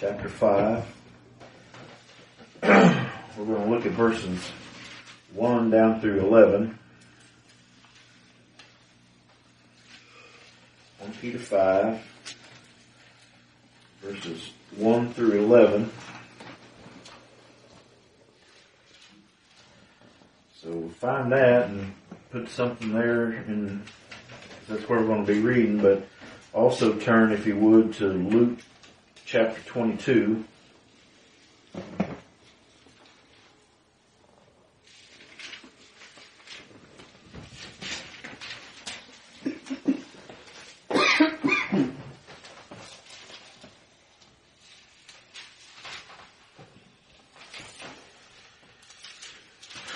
chapter 5. We're going to look at verses 1 down through 11. 1 Peter 5, verses 1 through 11. So find that and put something there, and that's where we're going to be reading, but also turn, if you would, to Luke chapter 22.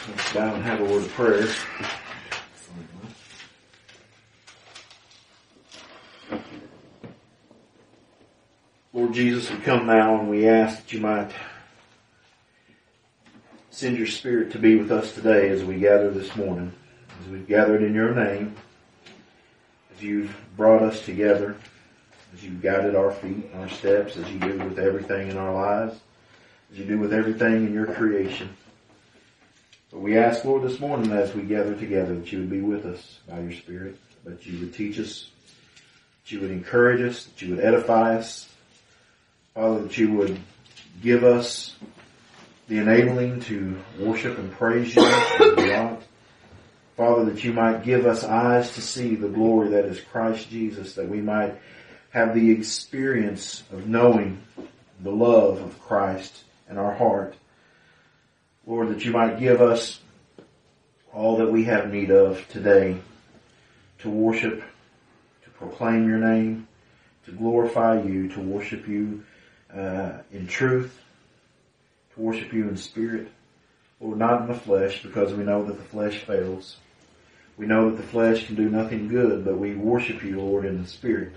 Let's bow and have a word of prayer. Lord Jesus, we come now and we ask that you might send your spirit to be with us today as we gather this morning, as we've gathered in your name, as you've brought us together, as you've guided our feet, and our steps, as you do with everything in our lives, as you do with everything in your creation. But we ask, Lord, this morning as we gather together that you would be with us by your Spirit, that you would teach us, that you would encourage us, that you would edify us, Father, that you would give us the enabling to worship and praise you ought. Father, that you might give us eyes to see the glory that is Christ Jesus, that we might have the experience of knowing the love of Christ in our heart. Lord, that you might give us all that we have need of today to worship, to proclaim your name, to glorify you, to worship you uh, in truth, to worship you in spirit. Lord, not in the flesh, because we know that the flesh fails. We know that the flesh can do nothing good, but we worship you, Lord, in the spirit.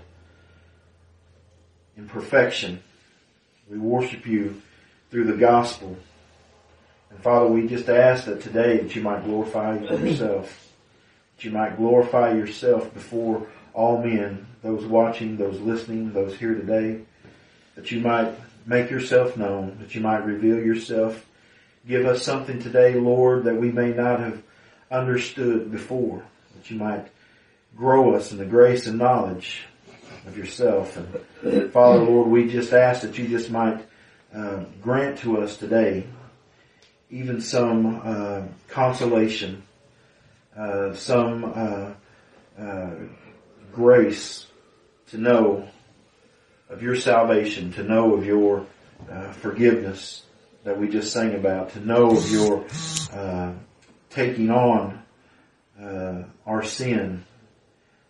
In perfection. We worship you through the gospel. And Father, we just ask that today that you might glorify yourself. That you might glorify yourself before all men, those watching, those listening, those here today that you might make yourself known, that you might reveal yourself. Give us something today, Lord, that we may not have understood before, that you might grow us in the grace and knowledge of yourself. And Father, Lord, we just ask that you just might uh, grant to us today even some uh, consolation, uh, some uh, uh, grace to know of your salvation, to know of your uh, forgiveness that we just sang about, to know of your uh, taking on uh, our sin,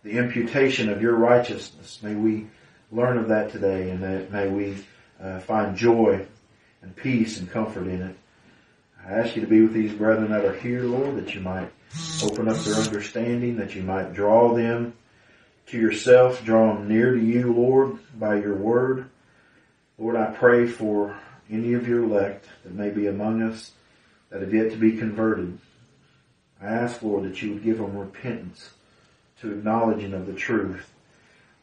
the imputation of your righteousness. May we learn of that today, and that may we uh, find joy and peace and comfort in it. I ask you to be with these brethren that are here, Lord, that you might open up their understanding, that you might draw them to yourself, draw them near to you, Lord, by your word. Lord, I pray for any of your elect that may be among us that have yet to be converted. I ask, Lord, that you would give them repentance to acknowledging of the truth,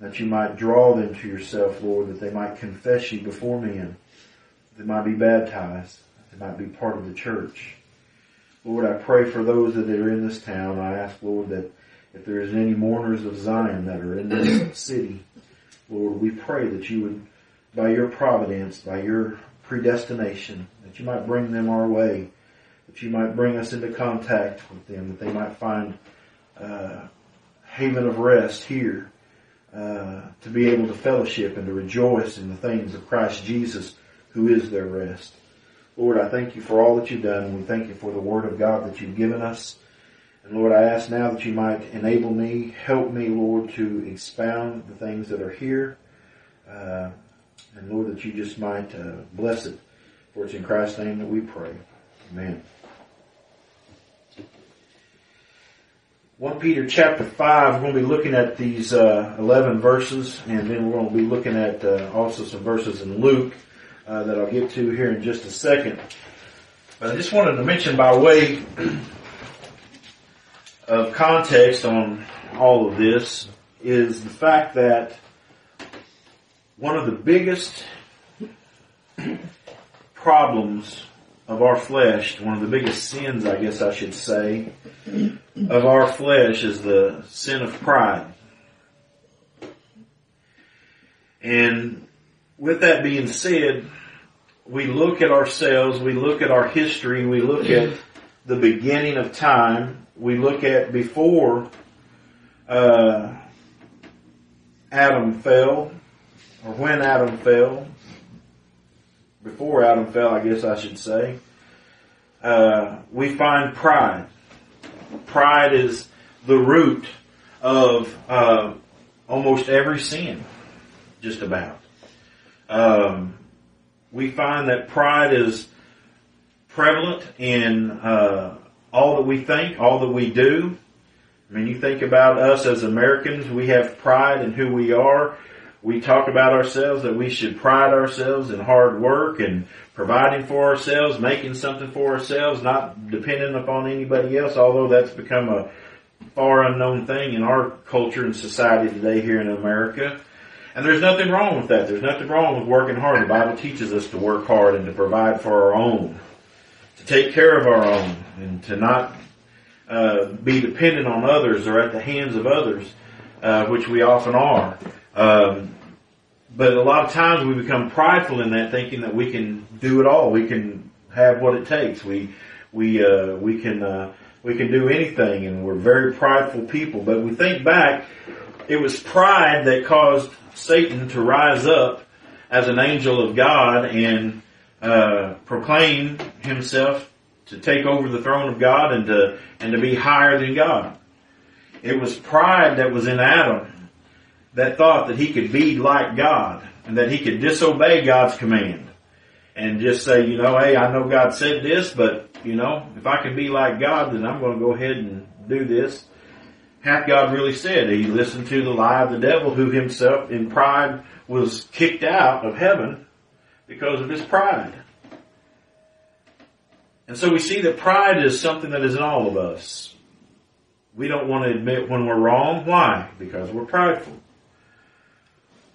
that you might draw them to yourself, Lord, that they might confess you before men, that they might be baptized, that they might be part of the church. Lord, I pray for those that are in this town. I ask, Lord, that if there is any mourners of Zion that are in this city, Lord, we pray that you would, by your providence, by your predestination, that you might bring them our way, that you might bring us into contact with them, that they might find uh, haven of rest here, uh, to be able to fellowship and to rejoice in the things of Christ Jesus, who is their rest. Lord, I thank you for all that you've done. We thank you for the word of God that you've given us. And Lord, I ask now that you might enable me, help me, Lord, to expound the things that are here. Uh, and Lord, that you just might uh, bless it. For it's in Christ's name that we pray. Amen. 1 Peter chapter 5, we're going to be looking at these uh, 11 verses, and then we're going to be looking at uh, also some verses in Luke uh, that I'll get to here in just a second. But I just wanted to mention by way of context on all of this is the fact that one of the biggest problems of our flesh, one of the biggest sins, I guess I should say, of our flesh is the sin of pride. And with that being said, we look at ourselves, we look at our history, we look at the beginning of time, we look at before uh, Adam fell, or when Adam fell, before Adam fell, I guess I should say, uh, we find pride. Pride is the root of uh, almost every sin, just about. Um, we find that pride is prevalent in uh, all that we think, all that we do. I mean, you think about us as Americans, we have pride in who we are. We talk about ourselves that we should pride ourselves in hard work and providing for ourselves, making something for ourselves, not depending upon anybody else, although that's become a far unknown thing in our culture and society today here in America. And there's nothing wrong with that. There's nothing wrong with working hard. The Bible teaches us to work hard and to provide for our own, take care of our own, and to not uh, be dependent on others or at the hands of others, uh, which we often are. Um, but a lot of times we become prideful in that, thinking that we can do it all. We can have what it takes. We we uh, we can uh, we can do anything, and we're very prideful people. But we think back, it was pride that caused Satan to rise up as an angel of God and uh, proclaim himself to take over the throne of God and to and to be higher than God. It was pride that was in Adam that thought that he could be like God and that he could disobey God's command and just say, you know, hey, I know God said this, but you know, if I can be like God, then I'm going to go ahead and do this. Hath God really said? He listened to the lie of the devil who himself in pride was kicked out of heaven because of his pride. And so we see that pride is something that is in all of us. We don't want to admit when we're wrong. Why? Because we're prideful.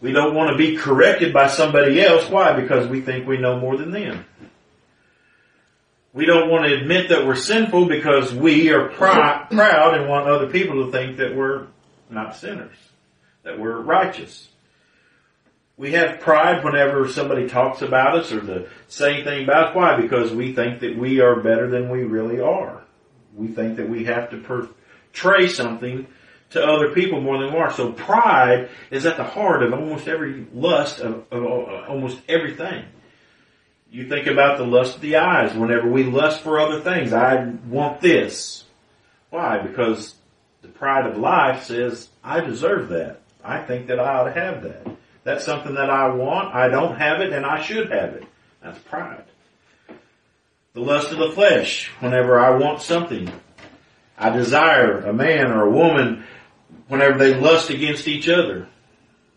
We don't want to be corrected by somebody else. Why? Because we think we know more than them. We don't want to admit that we're sinful because we are pr- proud and want other people to think that we're not sinners, that we're righteous. We have pride whenever somebody talks about us or the same thing about us. Why? Because we think that we are better than we really are. We think that we have to portray something to other people more than we are. So pride is at the heart of almost every lust of, of, of almost everything. You think about the lust of the eyes. Whenever we lust for other things, I want this. Why? Because the pride of life says, I deserve that. I think that I ought to have that. That's something that I want. I don't have it and I should have it. That's pride. The lust of the flesh. Whenever I want something, I desire a man or a woman whenever they lust against each other.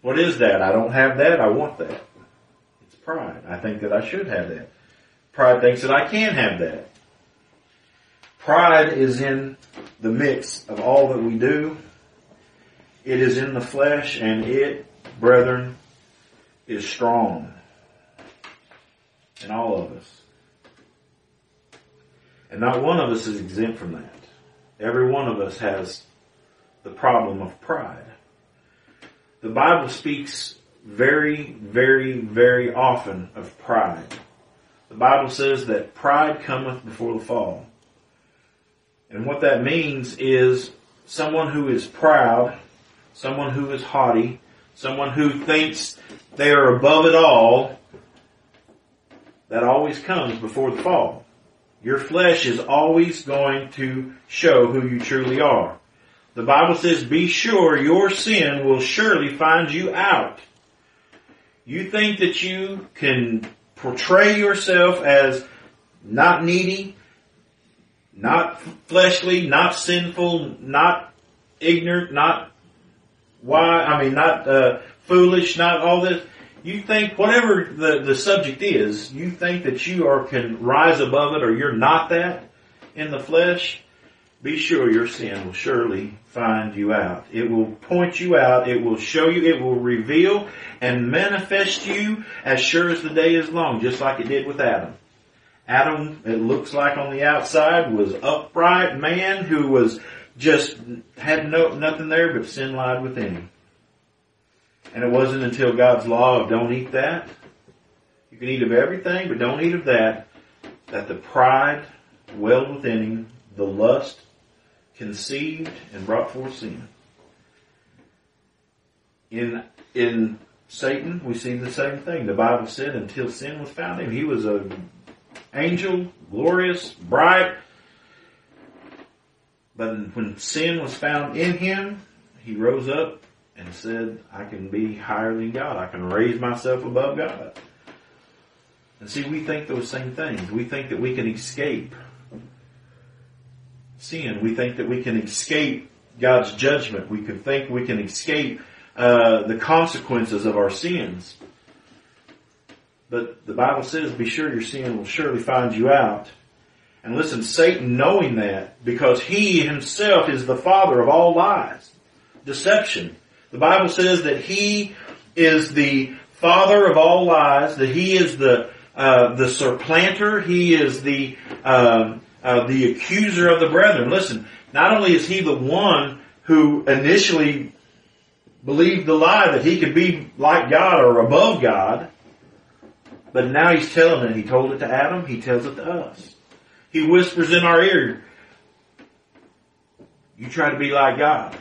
What is that? I don't have that. I want that It's pride. I think that I should have that. Pride thinks that I can have that. Pride is in the mix of all that we do. It is in the flesh and it, brethren, is strong in all of us. And not one of us is exempt from that. Every one of us has the problem of pride. The Bible speaks very, very, very often of pride. The Bible says that pride cometh before the fall. And what that means is someone who is proud, someone who is haughty, someone who thinks they are above it all, that always comes before the fall. Your flesh is always going to show who you truly are. The Bible says, be sure your sin will surely find you out. You think that you can portray yourself as not needy, not fleshly, not sinful, not ignorant, not why, I mean, not uh, foolish, not all this. You think whatever the, the subject is, you think that you are can rise above it or you're not that in the flesh be sure your sin will surely find you out. It will point you out. It will show you. It will reveal and manifest you as sure as the day is long, just like it did with Adam. Adam, it looks like on the outside, was upright man who was just had no nothing there but sin lied within him. And it wasn't until God's law of don't eat that. You can eat of everything, but don't eat of that, that the pride welled within him, the lust conceived and brought forth sin. In in Satan, we see the same thing. The Bible said until sin was found in him, he was a angel, glorious, bright. But when sin was found in him, he rose up and said, I can be higher than God. I can raise myself above God. And see, we think those same things. We think that we can escape sin. We think that we can escape God's judgment. We can think we can escape uh, the consequences of our sins. But the Bible says, be sure your sin will surely find you out. And listen, Satan knowing that, because he himself is the father of all lies, deception. The Bible says that he is the father of all lies, that he is the, uh, the supplanter, he is the, uh, uh, the accuser of the brethren. Listen, not only is he the one who initially believed the lie that he could be like God or above God, but now he's telling it. He told it to Adam, he tells it to us. He whispers in our ear, you try to be like God.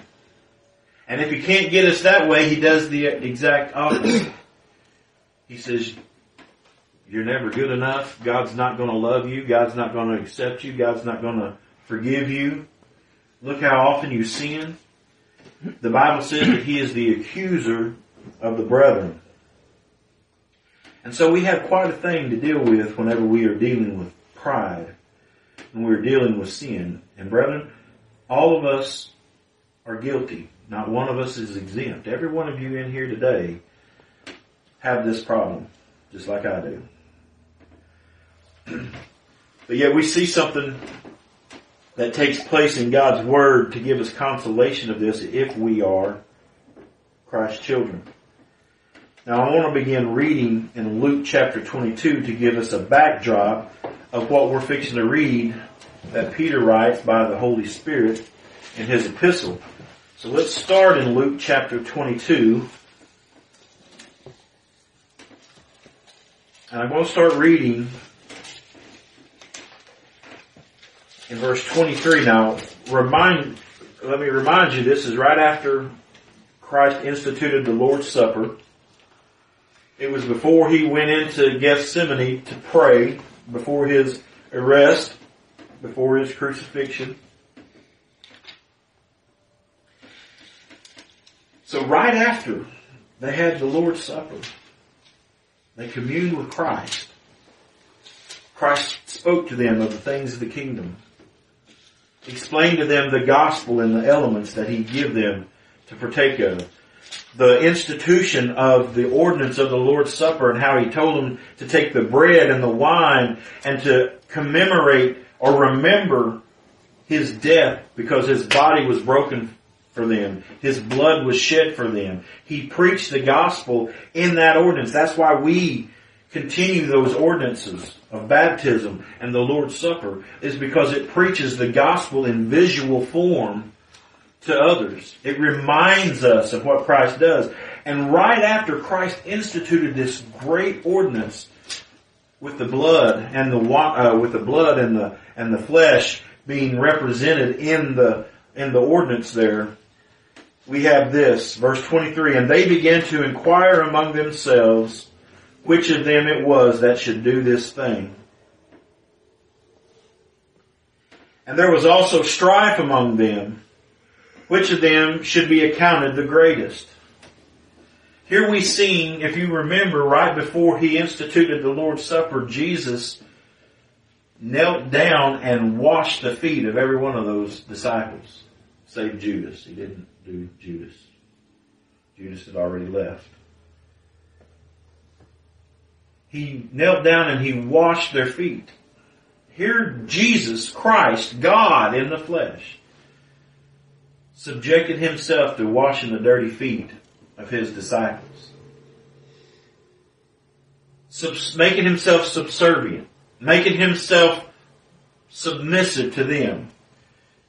And if he can't get us that way, he does the exact opposite. He says, you're never good enough. God's not going to love you. God's not going to accept you. God's not going to forgive you. Look how often you sin. The Bible says that he is the accuser of the brethren. And so we have quite a thing to deal with whenever we are dealing with pride and we're dealing with sin. And brethren, all of us are guilty. Not one of us is exempt. Every one of you in here today have this problem, just like I do. but yet we see something that takes place in God's Word to give us consolation of this if we are Christ's children. Now I want to begin reading in Luke chapter 22 to give us a backdrop of what we're fixing to read that Peter writes by the Holy Spirit in his epistle. So let's start in Luke chapter 22. And I'm going to start reading in verse 23. Now, remind, let me remind you, this is right after Christ instituted the Lord's Supper. It was before he went into Gethsemane to pray, before his arrest, before his crucifixion. So right after they had the Lord's Supper, they communed with Christ. Christ spoke to them of the things of the kingdom explained to them the gospel and the elements that he give them to partake of. The institution of the ordinance of the Lord's Supper and how he told them to take the bread and the wine and to commemorate or remember his death because his body was broken for them. His blood was shed for them. He preached the gospel in that ordinance. That's why we continue those ordinances of baptism and the Lord's Supper is because it preaches the gospel in visual form to others. It reminds us of what Christ does. And right after Christ instituted this great ordinance with the blood and the uh, with the blood and the and the flesh being represented in the in the ordinance there, we have this verse 23 and they began to inquire among themselves which of them it was that should do this thing. And there was also strife among them, which of them should be accounted the greatest. Here we see, if you remember, right before he instituted the Lord's Supper, Jesus knelt down and washed the feet of every one of those disciples, save Judas. He didn't do Judas. Judas had already left he knelt down and he washed their feet. Here Jesus Christ, God in the flesh, subjected himself to washing the dirty feet of his disciples. Subs- making himself subservient. making himself submissive to them,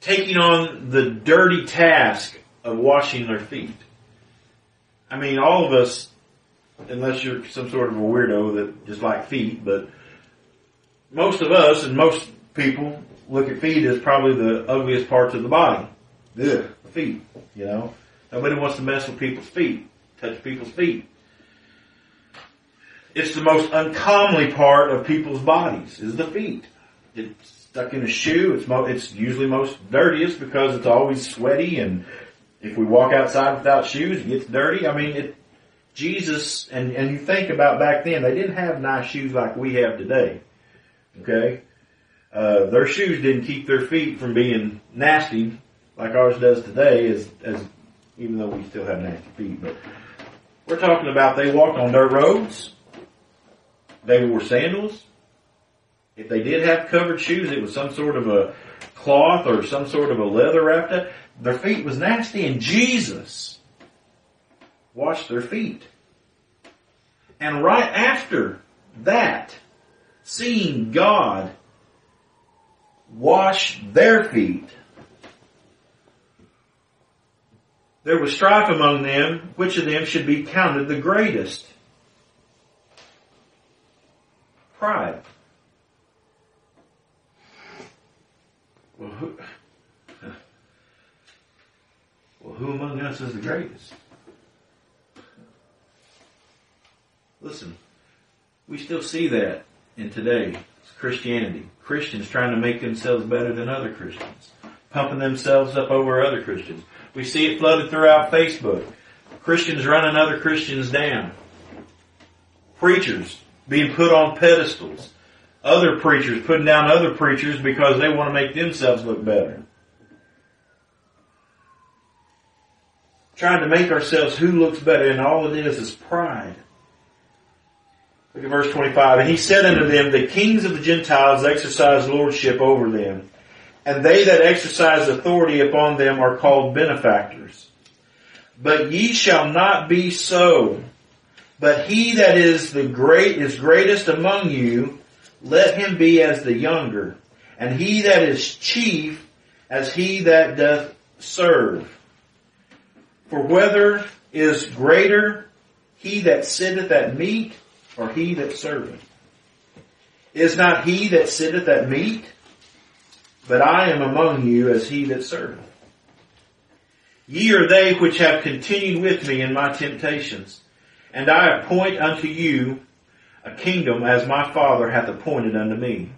taking on the dirty task of washing their feet. I mean, all of us, unless you're some sort of a weirdo that just like feet, but most of us and most people look at feet as probably the ugliest parts of the body. Ugh, feet, you know. Nobody wants to mess with people's feet, touch people's feet. It's the most uncomely part of people's bodies is the feet. It's stuck in a shoe. It's mo- it's usually most dirtiest because it's always sweaty and if we walk outside without shoes, it gets dirty. I mean, it, Jesus, and, and you think about back then, they didn't have nice shoes like we have today. Okay? Uh, their shoes didn't keep their feet from being nasty like ours does today as, as, even though we still have nasty feet, but we're talking about they walked on dirt roads. They wore sandals. If they did have covered shoes, it was some sort of a cloth or some sort of a leather wrapped up. Their feet was nasty and Jesus washed their feet. And right after that, seeing God wash their feet, there was strife among them, which of them should be counted the greatest. Pride. Well, who, well, who among us is the greatest? Listen, we still see that in today. Christianity. Christians trying to make themselves better than other Christians. Pumping themselves up over other Christians. We see it flooded throughout Facebook. Christians running other Christians down. Preachers being put on pedestals. Other preachers putting down other preachers because they want to make themselves look better. Trying to make ourselves who looks better and all it is is pride. Look at verse 25. And he said unto them, The kings of the Gentiles exercise lordship over them, and they that exercise authority upon them are called benefactors. But ye shall not be so. But he that is the great is greatest among you, let him be as the younger, and he that is chief as he that doth serve. For whether is greater he that sitteth at meat or he that serveth? Is not he that sitteth at meat? But I am among you as he that serveth. Ye are they which have continued with me in my temptations, and I appoint unto you a kingdom as my Father hath appointed unto me,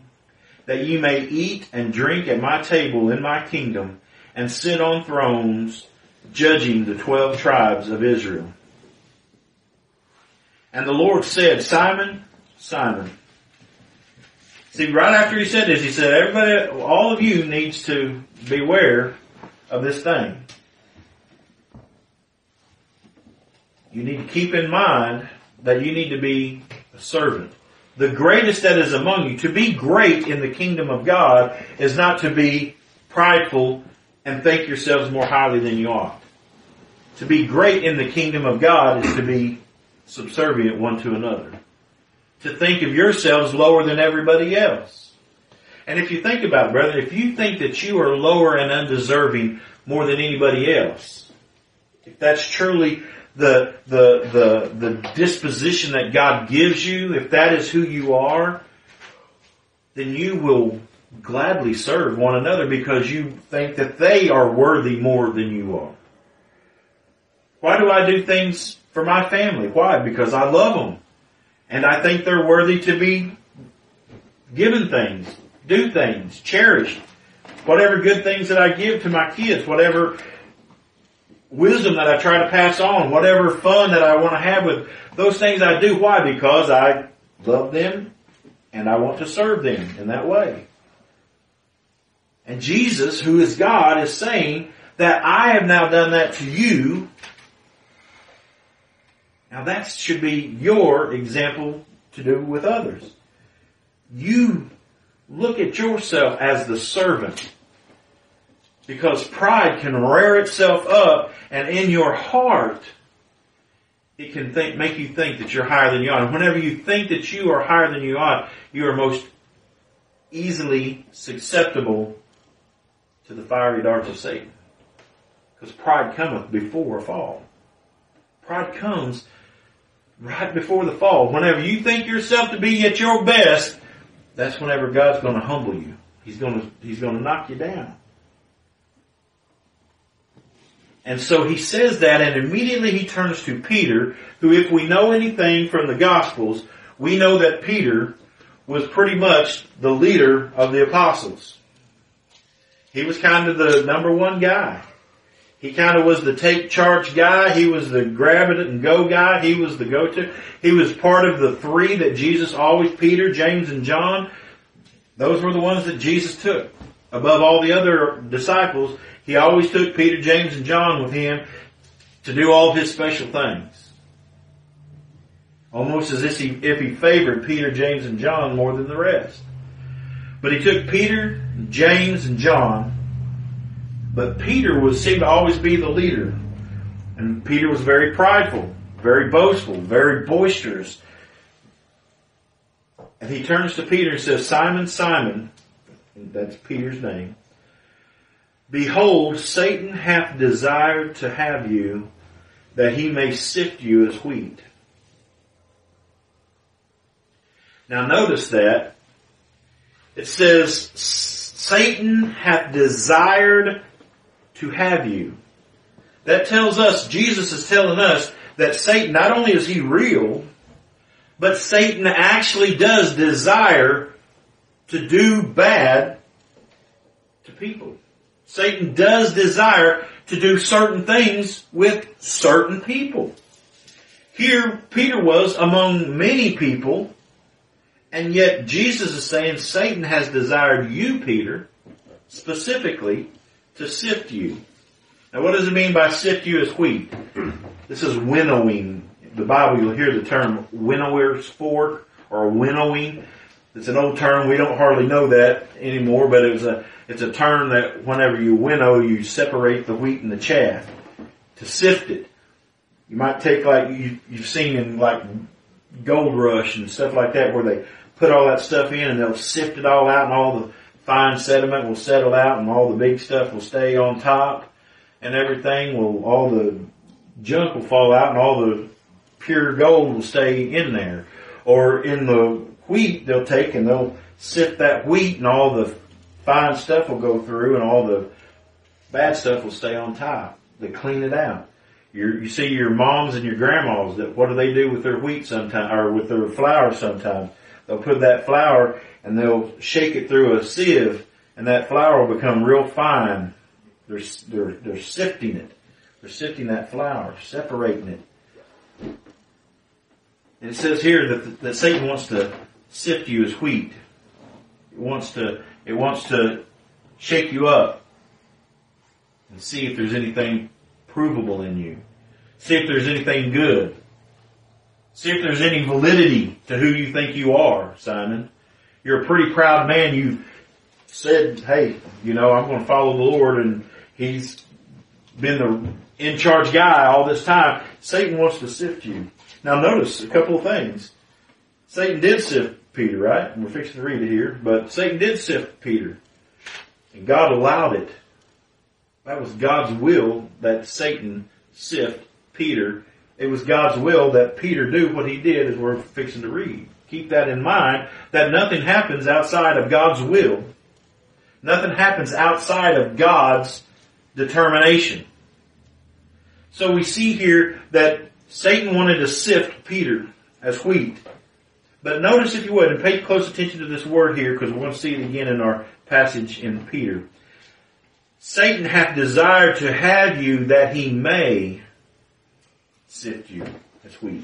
that ye may eat and drink at my table in my kingdom, and sit on thrones, judging the twelve tribes of Israel. And the Lord said, Simon, Simon. See, right after he said this, he said, everybody, all of you needs to beware of this thing. You need to keep in mind that you need to be a servant. The greatest that is among you, to be great in the kingdom of God is not to be prideful and think yourselves more highly than you ought. To be great in the kingdom of God is to be subservient one to another. To think of yourselves lower than everybody else. And if you think about it, brother, if you think that you are lower and undeserving more than anybody else, if that's truly the, the, the, the disposition that God gives you, if that is who you are, then you will gladly serve one another because you think that they are worthy more than you are. Why do I do things for my family? Why? Because I love them. And I think they're worthy to be given things, do things, cherished. Whatever good things that I give to my kids, whatever wisdom that I try to pass on, whatever fun that I want to have with those things I do. Why? Because I love them and I want to serve them in that way. And Jesus, who is God, is saying that I have now done that to you. Now that should be your example to do with others. You look at yourself as the servant because pride can rear itself up and in your heart, it can think, make you think that you're higher than you are. And whenever you think that you are higher than you ought, you are most easily susceptible to the fiery darts of Satan. Because pride cometh before a fall. Pride comes right before the fall. Whenever you think yourself to be at your best, that's whenever God's going to humble you. He's going to, He's going to knock you down. And so he says that and immediately he turns to Peter, who if we know anything from the Gospels, we know that Peter was pretty much the leader of the apostles. He was kind of the number one guy. He kind of was the take charge guy. He was the grab it and go guy. He was the go-to. He was part of the three that Jesus always, Peter, James, and John. Those were the ones that Jesus took. Above all the other disciples, he always took Peter, James, and John with him to do all of his special things. Almost as if he, if he favored Peter, James, and John more than the rest. But he took Peter, James, and John, but Peter was, seemed to always be the leader. And Peter was very prideful, very boastful, very boisterous. And he turns to Peter and says, Simon, Simon, that's Peter's name, behold, Satan hath desired to have you that he may sift you as wheat. Now notice that it says, Satan hath desired to have you. That tells us, Jesus is telling us that Satan, not only is he real, but Satan actually does desire to do bad to people. Satan does desire to do certain things with certain people. Here, Peter was among many people, and yet Jesus is saying Satan has desired you, Peter, specifically, to sift you. Now what does it mean by sift you as wheat? This is winnowing. The Bible, you'll hear the term winnower's fork or winnowing. It's an old term. We don't hardly know that anymore, but it was a, it's a term that whenever you winnow, you separate the wheat and the chaff to sift it. You might take like you, you've seen in like Gold Rush and stuff like that where they put all that stuff in and they'll sift it all out and all the fine sediment will settle out and all the big stuff will stay on top and everything will, all the junk will fall out and all the pure gold will stay in there. Or in the wheat, they'll take and they'll sift that wheat and all the fine stuff will go through and all the bad stuff will stay on top. They clean it out. You're, you see your moms and your grandmas that what do they do with their wheat sometimes or with their flour sometimes? They'll put that flour and they'll shake it through a sieve and that flour will become real fine. They're, they're, they're sifting it. They're sifting that flour, separating it. And it says here that, that Satan wants to sift you as wheat. It wants to, it wants to shake you up and see if there's anything provable in you. See if there's anything good. See if there's any validity to who you think you are, Simon. You're a pretty proud man. You said, hey, you know, I'm going to follow the Lord and he's been the in charge guy all this time. Satan wants to sift you. Now notice a couple of things. Satan did sift Peter, right? We're fixing to read it here, but Satan did sift Peter. And God allowed it. That was God's will that Satan sift Peter. It was God's will that Peter do what he did as we're fixing to read. Keep that in mind, that nothing happens outside of God's will. Nothing happens outside of God's determination. So we see here that Satan wanted to sift Peter as wheat. But notice if you would, and pay close attention to this word here because we're going to see it again in our passage in Peter. Satan hath desired to have you that he may sift you as wheat.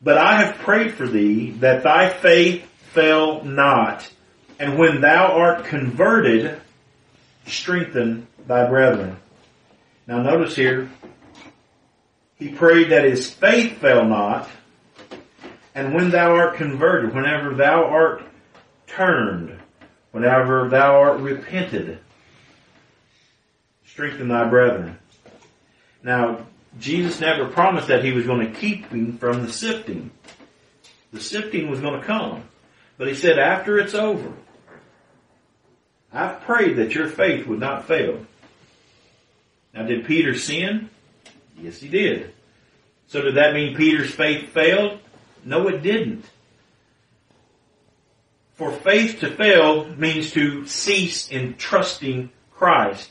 But I have prayed for thee that thy faith fail not, and when thou art converted, strengthen thy brethren. Now notice here, he prayed that his faith fail not, and when thou art converted, whenever thou art turned, whenever thou art repented, strengthen thy brethren. Now, Jesus never promised that he was going to keep him from the sifting. The sifting was going to come. But he said, after it's over, I've prayed that your faith would not fail. Now did Peter sin? Yes, he did. So did that mean Peter's faith failed? No, it didn't. For faith to fail means to cease in trusting Christ.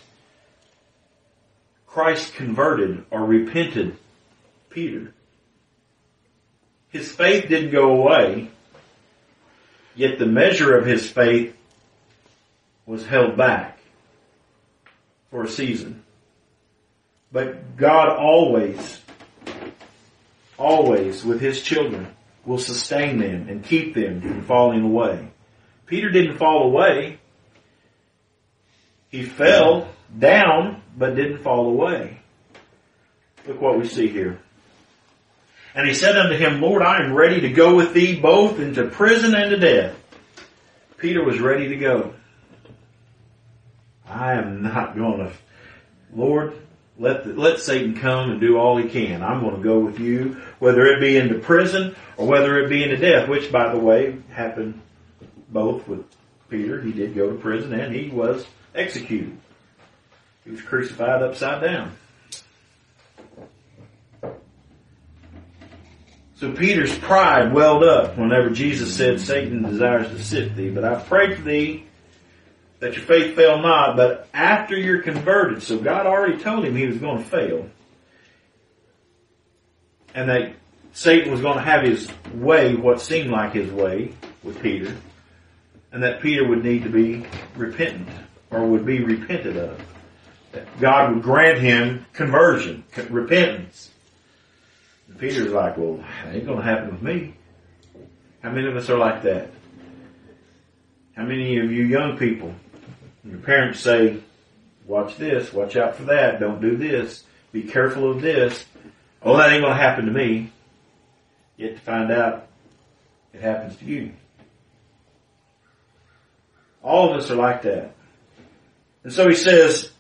Christ converted or repented Peter. His faith didn't go away, yet the measure of his faith was held back for a season. But God always, always with his children will sustain them and keep them from falling away. Peter didn't fall away. He fell down, but didn't fall away. Look what we see here. And he said unto him, Lord, I am ready to go with thee both into prison and to death. Peter was ready to go. I am not going to, Lord, let, the, let Satan come and do all he can. I'm going to go with you, whether it be into prison or whether it be into death, which by the way happened both with Peter. He did go to prison and he was executed. He was crucified upside down. So Peter's pride welled up whenever Jesus said, Satan desires to sift thee, but I pray for thee that your faith fail not, but after you're converted, so God already told him he was going to fail, and that Satan was going to have his way, what seemed like his way, with Peter, and that Peter would need to be repentant, or would be repented of. That God would grant him conversion, repentance. And Peter's like, well, it ain't going to happen with me. How many of us are like that? How many of you young people, your parents say, watch this, watch out for that, don't do this, be careful of this. Oh, that ain't going to happen to me. Yet to find out it happens to you. All of us are like that. And so he says,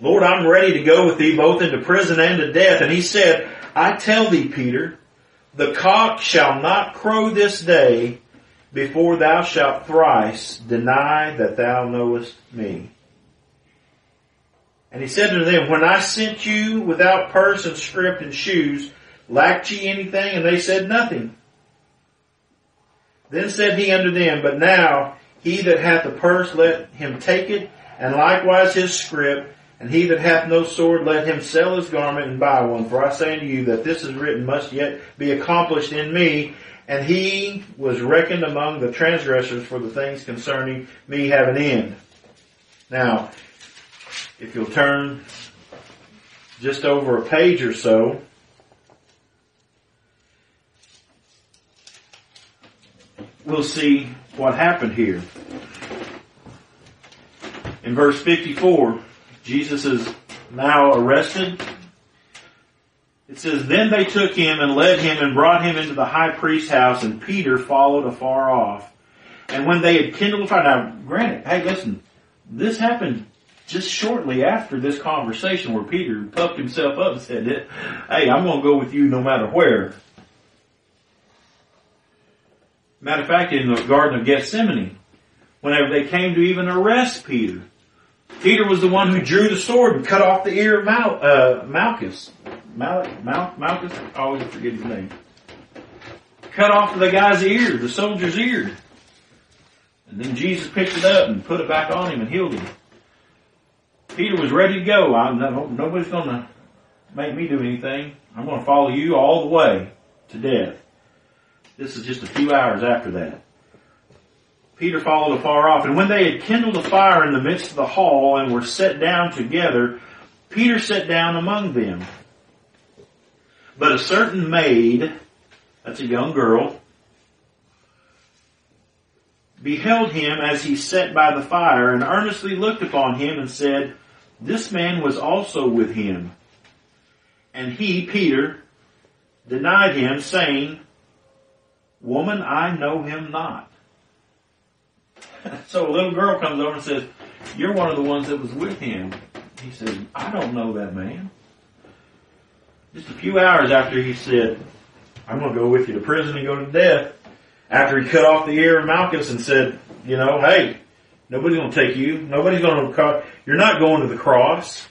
Lord, I'm ready to go with thee both into prison and to death. And he said, I tell thee, Peter, the cock shall not crow this day before thou shalt thrice deny that thou knowest me. And he said to them, When I sent you without purse and scrip and shoes, lacked ye anything? And they said, Nothing. Then said he unto them, But now he that hath a purse, let him take it, and likewise his scrip, and he that hath no sword, let him sell his garment and buy one. For I say unto you that this is written must yet be accomplished in me. And he was reckoned among the transgressors for the things concerning me have an end. Now, if you'll turn just over a page or so, we'll see what happened here. In verse 54, Jesus is now arrested. It says, Then they took him and led him and brought him into the high priest's house, and Peter followed afar off. And when they had kindled a fire, now granted, hey listen, this happened just shortly after this conversation where Peter puffed himself up and said, Hey, I'm going to go with you no matter where. Matter of fact, in the Garden of Gethsemane, whenever they came to even arrest Peter, Peter was the one who drew the sword and cut off the ear of Mal, uh, Malchus. Mal, Mal, Malchus? I always forget his name. Cut off the guy's ear, the soldier's ear. And then Jesus picked it up and put it back on him and healed him. Peter was ready to go. I'm nobody's going to make me do anything. I'm going to follow you all the way to death. This is just a few hours after that. Peter followed afar off, and when they had kindled a fire in the midst of the hall and were set down together, Peter sat down among them. But a certain maid, that's a young girl, beheld him as he sat by the fire and earnestly looked upon him and said, This man was also with him. And he, Peter, denied him, saying, Woman, I know him not. so a little girl comes over and says, You're one of the ones that was with him. He said, I don't know that man. Just a few hours after he said, I'm going to go with you to prison and go to death, After he cut off the ear of Malchus and said, you know, hey, nobody's going to take you. Nobody's going to, you're not going to the cross.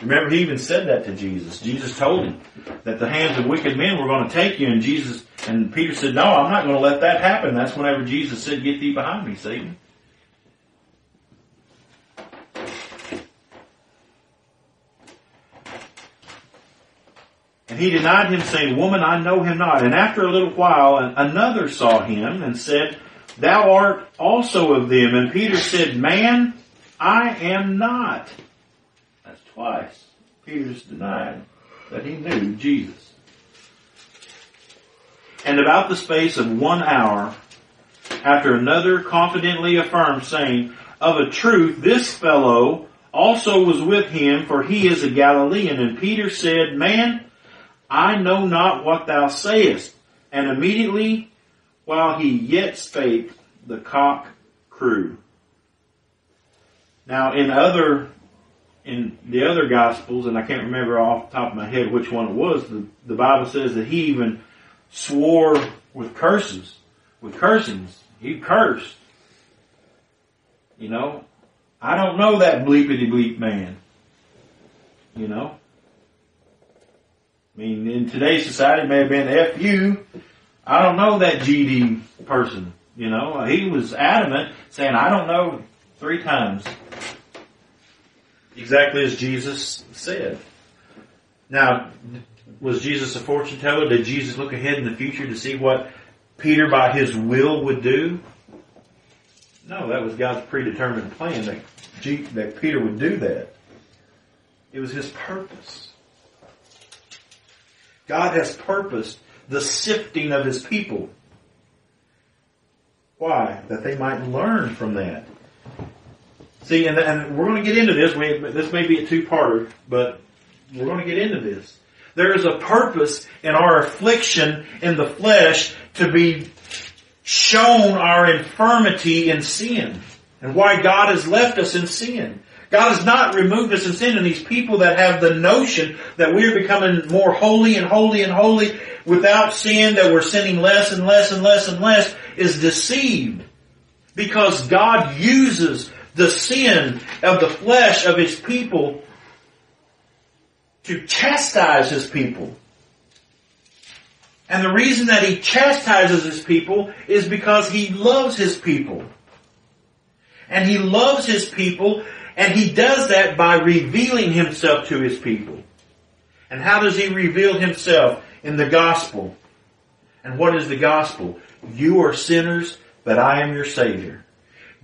Remember, he even said that to Jesus. Jesus told him that the hands of wicked men were going to take you, and Jesus and Peter said, "No, I'm not going to let that happen." That's whenever Jesus said, "Get thee behind me, Satan." And he denied him, saying, Woman, I know him not. And after a little while, another saw him and said, Thou art also of them. And Peter said, Man, I am not. Twice. Peter's denied that he knew Jesus. And about the space of one hour, after another confidently affirmed, saying, Of a truth, this fellow also was with him, for he is a Galilean. And Peter said, Man, I know not what thou sayest. And immediately, while he yet spake, the cock crew. Now, in other, in the other gospels, and I can't remember off the top of my head which one it was, the, the Bible says that he even swore with curses, with cursings. He cursed. You know, I don't know that bleepity bleep man. You know, I mean, in today's society, it may have been F you. I don't know that GD person. You know, he was adamant saying, I don't know three times. Exactly as Jesus said. Now, was Jesus a fortune teller? Did Jesus look ahead in the future to see what Peter by his will would do? No, that was God's predetermined plan that, G, that Peter would do that. It was his purpose. God has purposed the sifting of his people. Why? That they might learn from that. See, and, and we're going to get into this. We, this may be a two-parter, but we're going to get into this. There is a purpose in our affliction in the flesh to be shown our infirmity in sin and why God has left us in sin. God has not removed us in sin and these people that have the notion that we're becoming more holy and holy and holy without sin, that we're sinning less and less and less and less is deceived. Because God uses the sin of the flesh of His people to chastise His people. And the reason that He chastises His people is because He loves His people. And He loves His people and He does that by revealing Himself to His people. And how does He reveal Himself? In the gospel. And what is the gospel? You are sinners, but I am your Savior.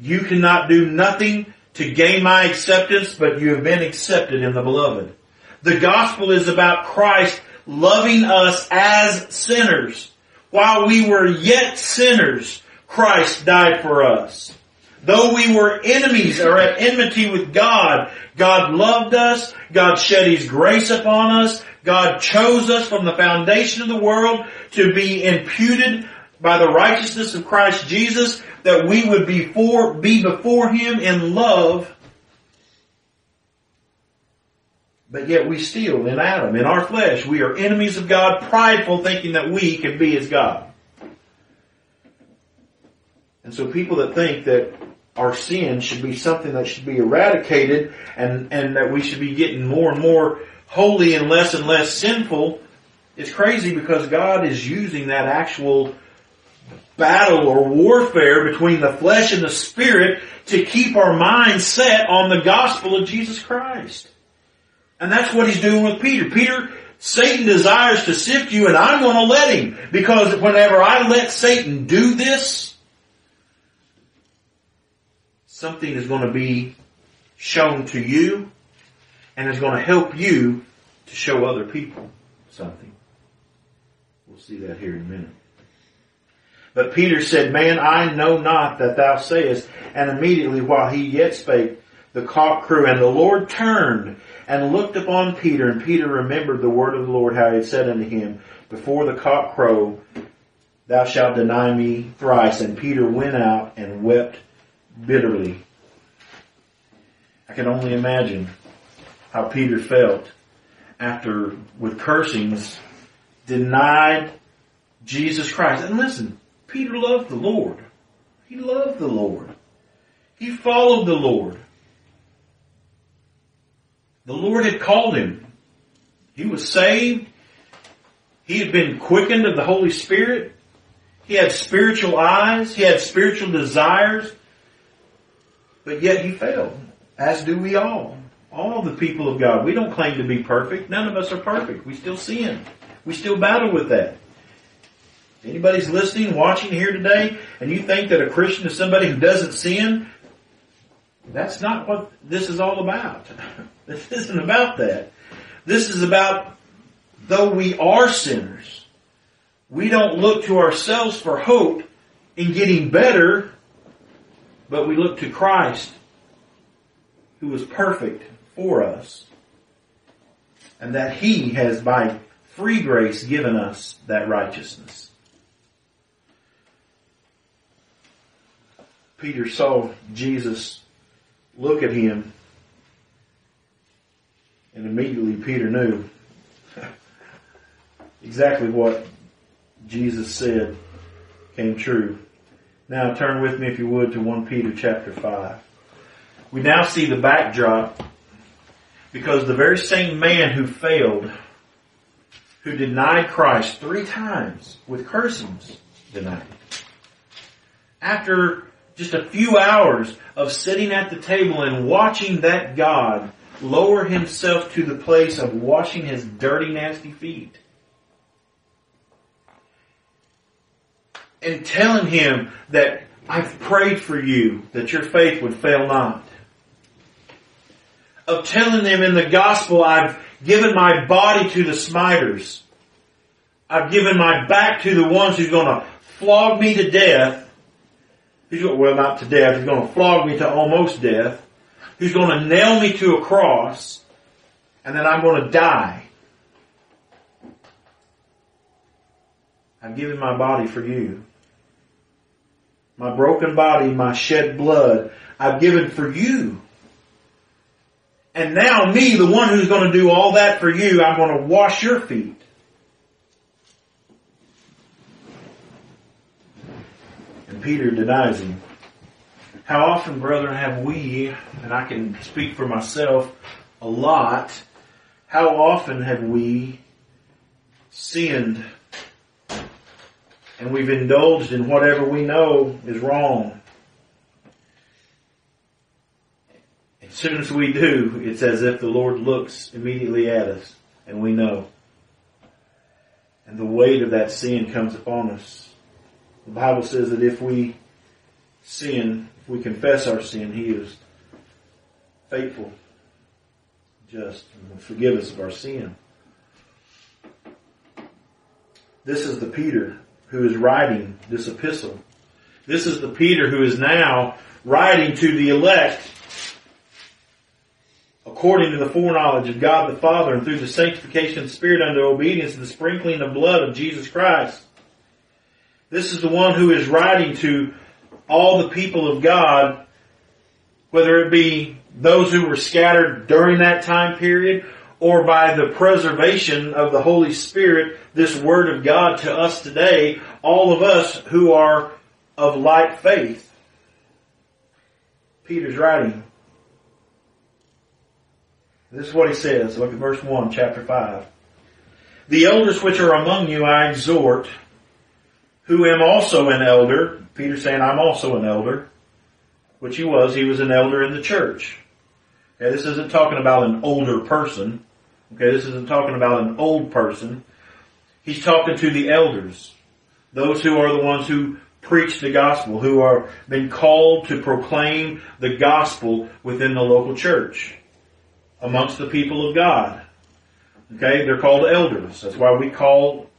You cannot do nothing to gain my acceptance, but you have been accepted in the beloved. The gospel is about Christ loving us as sinners. While we were yet sinners, Christ died for us. Though we were enemies or at enmity with God, God loved us, God shed His grace upon us, God chose us from the foundation of the world to be imputed by the righteousness of Christ Jesus that we would be, for, be before Him in love. But yet we still, in Adam, in our flesh, we are enemies of God, prideful, thinking that we can be as God. And so people that think that our sin should be something that should be eradicated and, and that we should be getting more and more holy and less and less sinful, it's crazy because God is using that actual battle or warfare between the flesh and the spirit to keep our minds set on the gospel of Jesus Christ. And that's what he's doing with Peter. Peter, Satan desires to sift you and I'm going to let him because whenever I let Satan do this, something is going to be shown to you and is going to help you to show other people something. We'll see that here in a minute. But Peter said, Man, I know not that thou sayest. And immediately while he yet spake, the cock crew, and the Lord turned and looked upon Peter, and Peter remembered the word of the Lord, how he had said unto him, Before the cock crow, thou shalt deny me thrice. And Peter went out and wept bitterly. I can only imagine how Peter felt after, with cursings, denied Jesus Christ. And listen, Peter loved the Lord. He loved the Lord. He followed the Lord. The Lord had called him. He was saved. He had been quickened of the Holy Spirit. He had spiritual eyes. He had spiritual desires. But yet he failed. As do we all. All the people of God. We don't claim to be perfect. None of us are perfect. We still sin. We still battle with that. Anybody's listening, watching here today, and you think that a Christian is somebody who doesn't sin, that's not what this is all about. this isn't about that. This is about though we are sinners, we don't look to ourselves for hope in getting better, but we look to Christ who was perfect for us and that He has by free grace given us that righteousness. Peter saw Jesus look at him and immediately Peter knew exactly what Jesus said came true. Now turn with me if you would to 1 Peter chapter 5. We now see the backdrop because the very same man who failed, who denied Christ three times with cursings, denied. After just a few hours of sitting at the table and watching that God lower himself to the place of washing his dirty, nasty feet. And telling him that I've prayed for you that your faith would fail not. Of telling them in the gospel I've given my body to the smiters. I've given my back to the ones who's going to flog me to death. He's going, well, not to death. He's going to flog me to almost death who's going to nail me to a cross and then I'm going to die. I've given my body for you. My broken body, my shed blood, I've given for you. And now me, the one who's going to do all that for you, I'm going to wash your feet. Peter denies him. How often, brethren, have we, and I can speak for myself a lot, how often have we sinned and we've indulged in whatever we know is wrong? As soon as we do, it's as if the Lord looks immediately at us and we know. And the weight of that sin comes upon us. The Bible says that if we sin, if we confess our sin, He is faithful, just, and will forgive us of our sin. This is the Peter who is writing this epistle. This is the Peter who is now writing to the elect according to the foreknowledge of God the Father and through the sanctification of the Spirit unto obedience and the sprinkling of blood of Jesus Christ. This is the one who is writing to all the people of God, whether it be those who were scattered during that time period or by the preservation of the Holy Spirit, this Word of God to us today, all of us who are of like faith. Peter's writing. This is what he says. Look at verse 1, chapter 5. The elders which are among you I exhort, who am also an elder, Peter saying, I'm also an elder, which he was. He was an elder in the church. Okay, this isn't talking about an older person. Okay, this isn't talking about an old person. He's talking to the elders. Those who are the ones who preach the gospel, who are been called to proclaim the gospel within the local church, amongst the people of God. Okay, they're called elders. That's why we call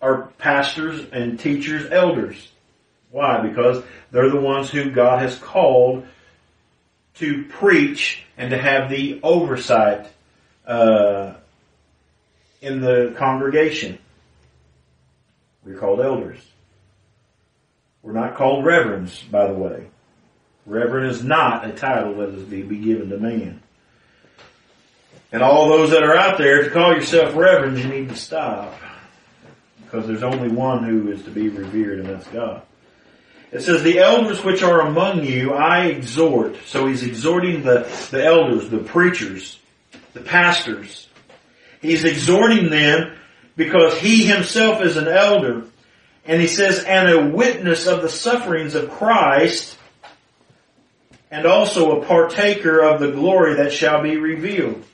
our pastors and teachers elders. Why? Because they're the ones who God has called to preach and to have the oversight uh, in the congregation. We're called elders. We're not called reverends, by the way. Reverend is not a title that is to be given to man. And all those that are out there, you call yourself reverend, you need to stop. Because there's only one who is to be revered, and that's God. It says, the elders which are among you, I exhort. So he's exhorting the, the elders, the preachers, the pastors. He's exhorting them because he himself is an elder. And he says, and a witness of the sufferings of Christ, and also a partaker of the glory that shall be revealed.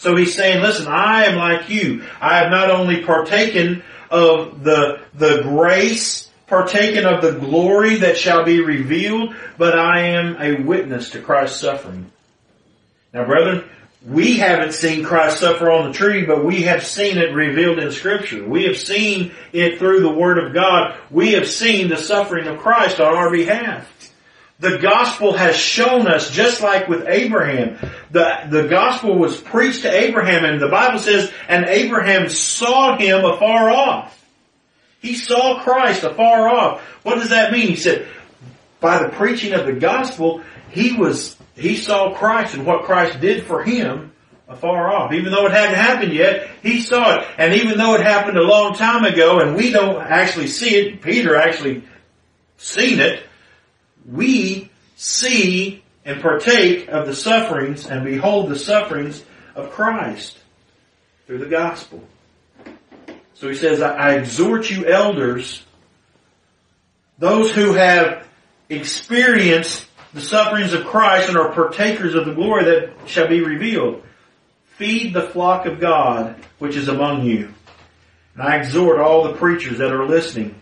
So he's saying, listen, I am like you. I have not only partaken of the, the grace, partaken of the glory that shall be revealed, but I am a witness to Christ's suffering. Now brethren, we haven't seen Christ suffer on the tree, but we have seen it revealed in scripture. We have seen it through the word of God. We have seen the suffering of Christ on our behalf. The gospel has shown us, just like with Abraham, the, the gospel was preached to Abraham and the Bible says, and Abraham saw him afar off. He saw Christ afar off. What does that mean? He said, by the preaching of the gospel, he was he saw Christ and what Christ did for him afar off. Even though it hadn't happened yet, he saw it. And even though it happened a long time ago and we don't actually see it, Peter actually seen it, we see and partake of the sufferings and behold the sufferings of Christ through the gospel. So he says, I exhort you elders, those who have experienced the sufferings of Christ and are partakers of the glory that shall be revealed. Feed the flock of God which is among you. And I exhort all the preachers that are listening.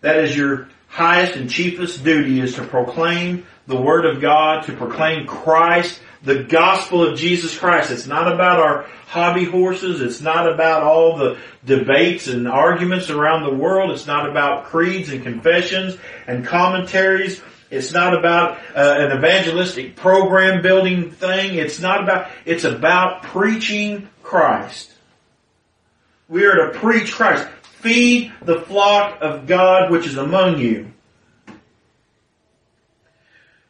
That is your highest and chiefest duty is to proclaim the Word of God, to proclaim Christ, the gospel of Jesus Christ. It's not about our hobby horses. It's not about all the debates and arguments around the world. It's not about creeds and confessions and commentaries. It's not about uh, an evangelistic program building thing. It's not about, it's about preaching Christ. We are to preach Christ. Feed the flock of God which is among you.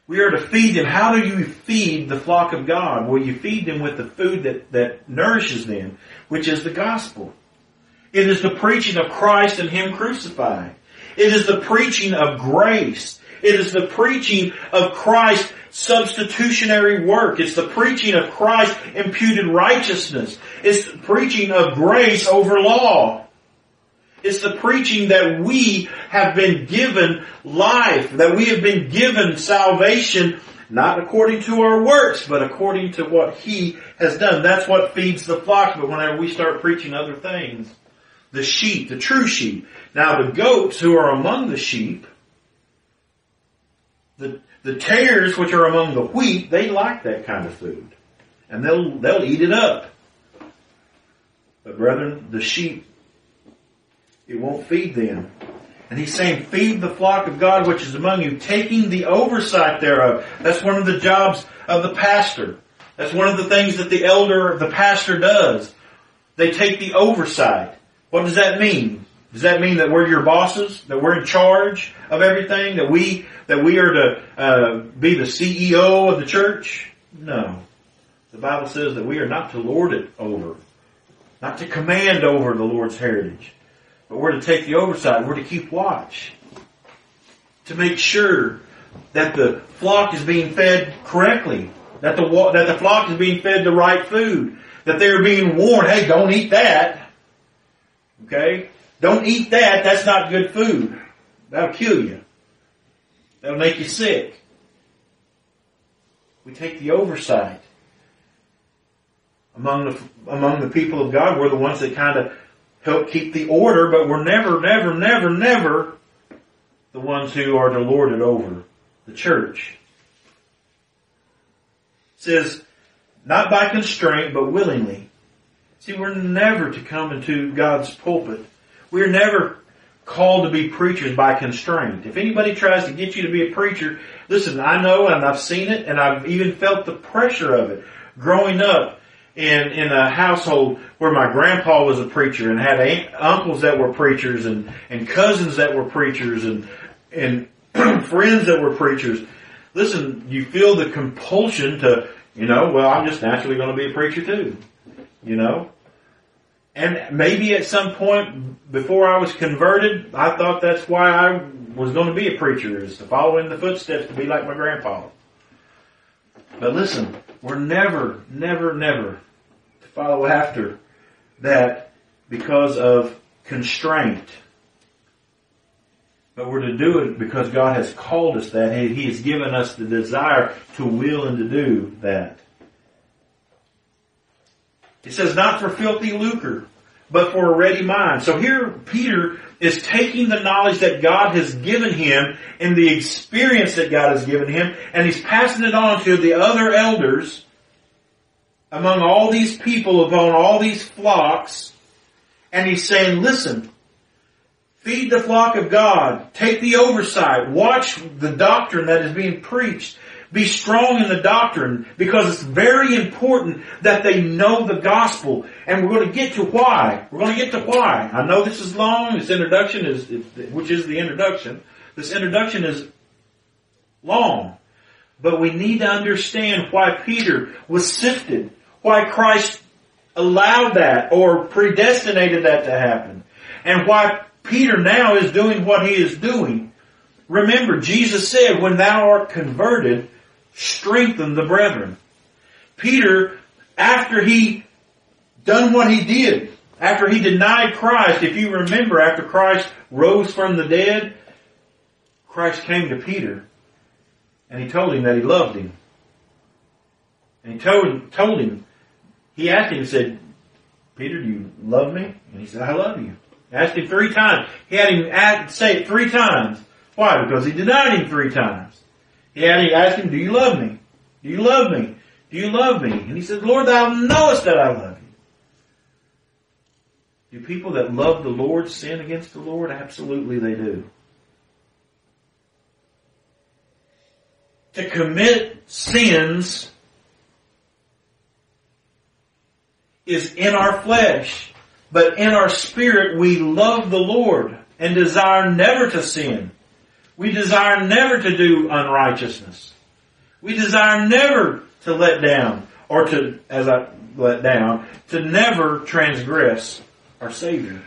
We are to feed them. How do you feed the flock of God? Well, you feed them with the food that, that nourishes them, which is the gospel. It is the preaching of Christ and Him crucified. It is the preaching of grace. It is the preaching of Christ's substitutionary work. It's the preaching of Christ's imputed righteousness. It's the preaching of grace over law. It's the preaching that we have been given life, that we have been given salvation, not according to our works, but according to what He has done. That's what feeds the flock, but whenever we start preaching other things, the sheep, the true sheep. Now the goats who are among the sheep, the, the tares which are among the wheat, they like that kind of food. And they'll, they'll eat it up. But brethren, the sheep, it won't feed them. And he's saying, feed the flock of God which is among you, taking the oversight thereof. That's one of the jobs of the pastor. That's one of the things that the elder, the pastor does. They take the oversight. What does that mean? Does that mean that we're your bosses? That we're in charge of everything? That we that we are to uh, be the CEO of the church? No. The Bible says that we are not to lord it over, not to command over the Lord's heritage, but we're to take the oversight. We're to keep watch to make sure that the flock is being fed correctly, that the that the flock is being fed the right food, that they're being warned, hey, don't eat that. Okay? Don't eat that. That's not good food. That'll kill you. That'll make you sick. We take the oversight. Among the, among the people of God, we're the ones that kind of help keep the order, but we're never, never, never, never the ones who are to lord it over the church. It says, not by constraint, but willingly. See, we're never to come into God's pulpit we're never called to be preachers by constraint. If anybody tries to get you to be a preacher, listen, I know and I've seen it and I've even felt the pressure of it growing up in, in a household where my grandpa was a preacher and had aunt, uncles that were preachers and, and cousins that were preachers and, and friends that were preachers. Listen, you feel the compulsion to, you know, well, I'm just naturally going to be a preacher too. You know? And maybe at some point before I was converted, I thought that's why I was going to be a preacher, is to follow in the footsteps to be like my grandpa. But listen, we're never, never, never follow after that because of constraint. But we're to do it because God has called us that. He has given us the desire to will and to do that. It says not for filthy lucre, but for a ready mind. So here Peter is taking the knowledge that God has given him and the experience that God has given him and he's passing it on to the other elders among all these people, upon all these flocks. And he's saying, listen, feed the flock of God, take the oversight, watch the doctrine that is being preached, be strong in the doctrine because it's very important that they know the gospel. And we're going to get to why. We're going to get to why. I know this is long. This introduction is, which is the introduction. This introduction is long. But we need to understand why Peter was sifted. Why Christ allowed that or predestinated that to happen. And why Peter now is doing what he is doing. Remember, Jesus said, when thou art converted, strengthen the brethren. Peter, after he done what he did, after he denied Christ, if you remember, after Christ rose from the dead, Christ came to Peter and he told him that he loved him. And he told, told him, he asked him, said, Peter, do you love me? And he said, I love you. Asked him three times. He had him say it three times. Why? Because he denied him three times. He had he asked him, Do you love me? Do you love me? Do you love me? And he said, Lord, thou knowest that I love you. Do people that love the Lord sin against the Lord? Absolutely they do. To commit sins is in our flesh, but in our spirit we love the Lord and desire never to sin. We desire never to do unrighteousness. We desire never to let down, or to, as I let down, to never transgress our Savior.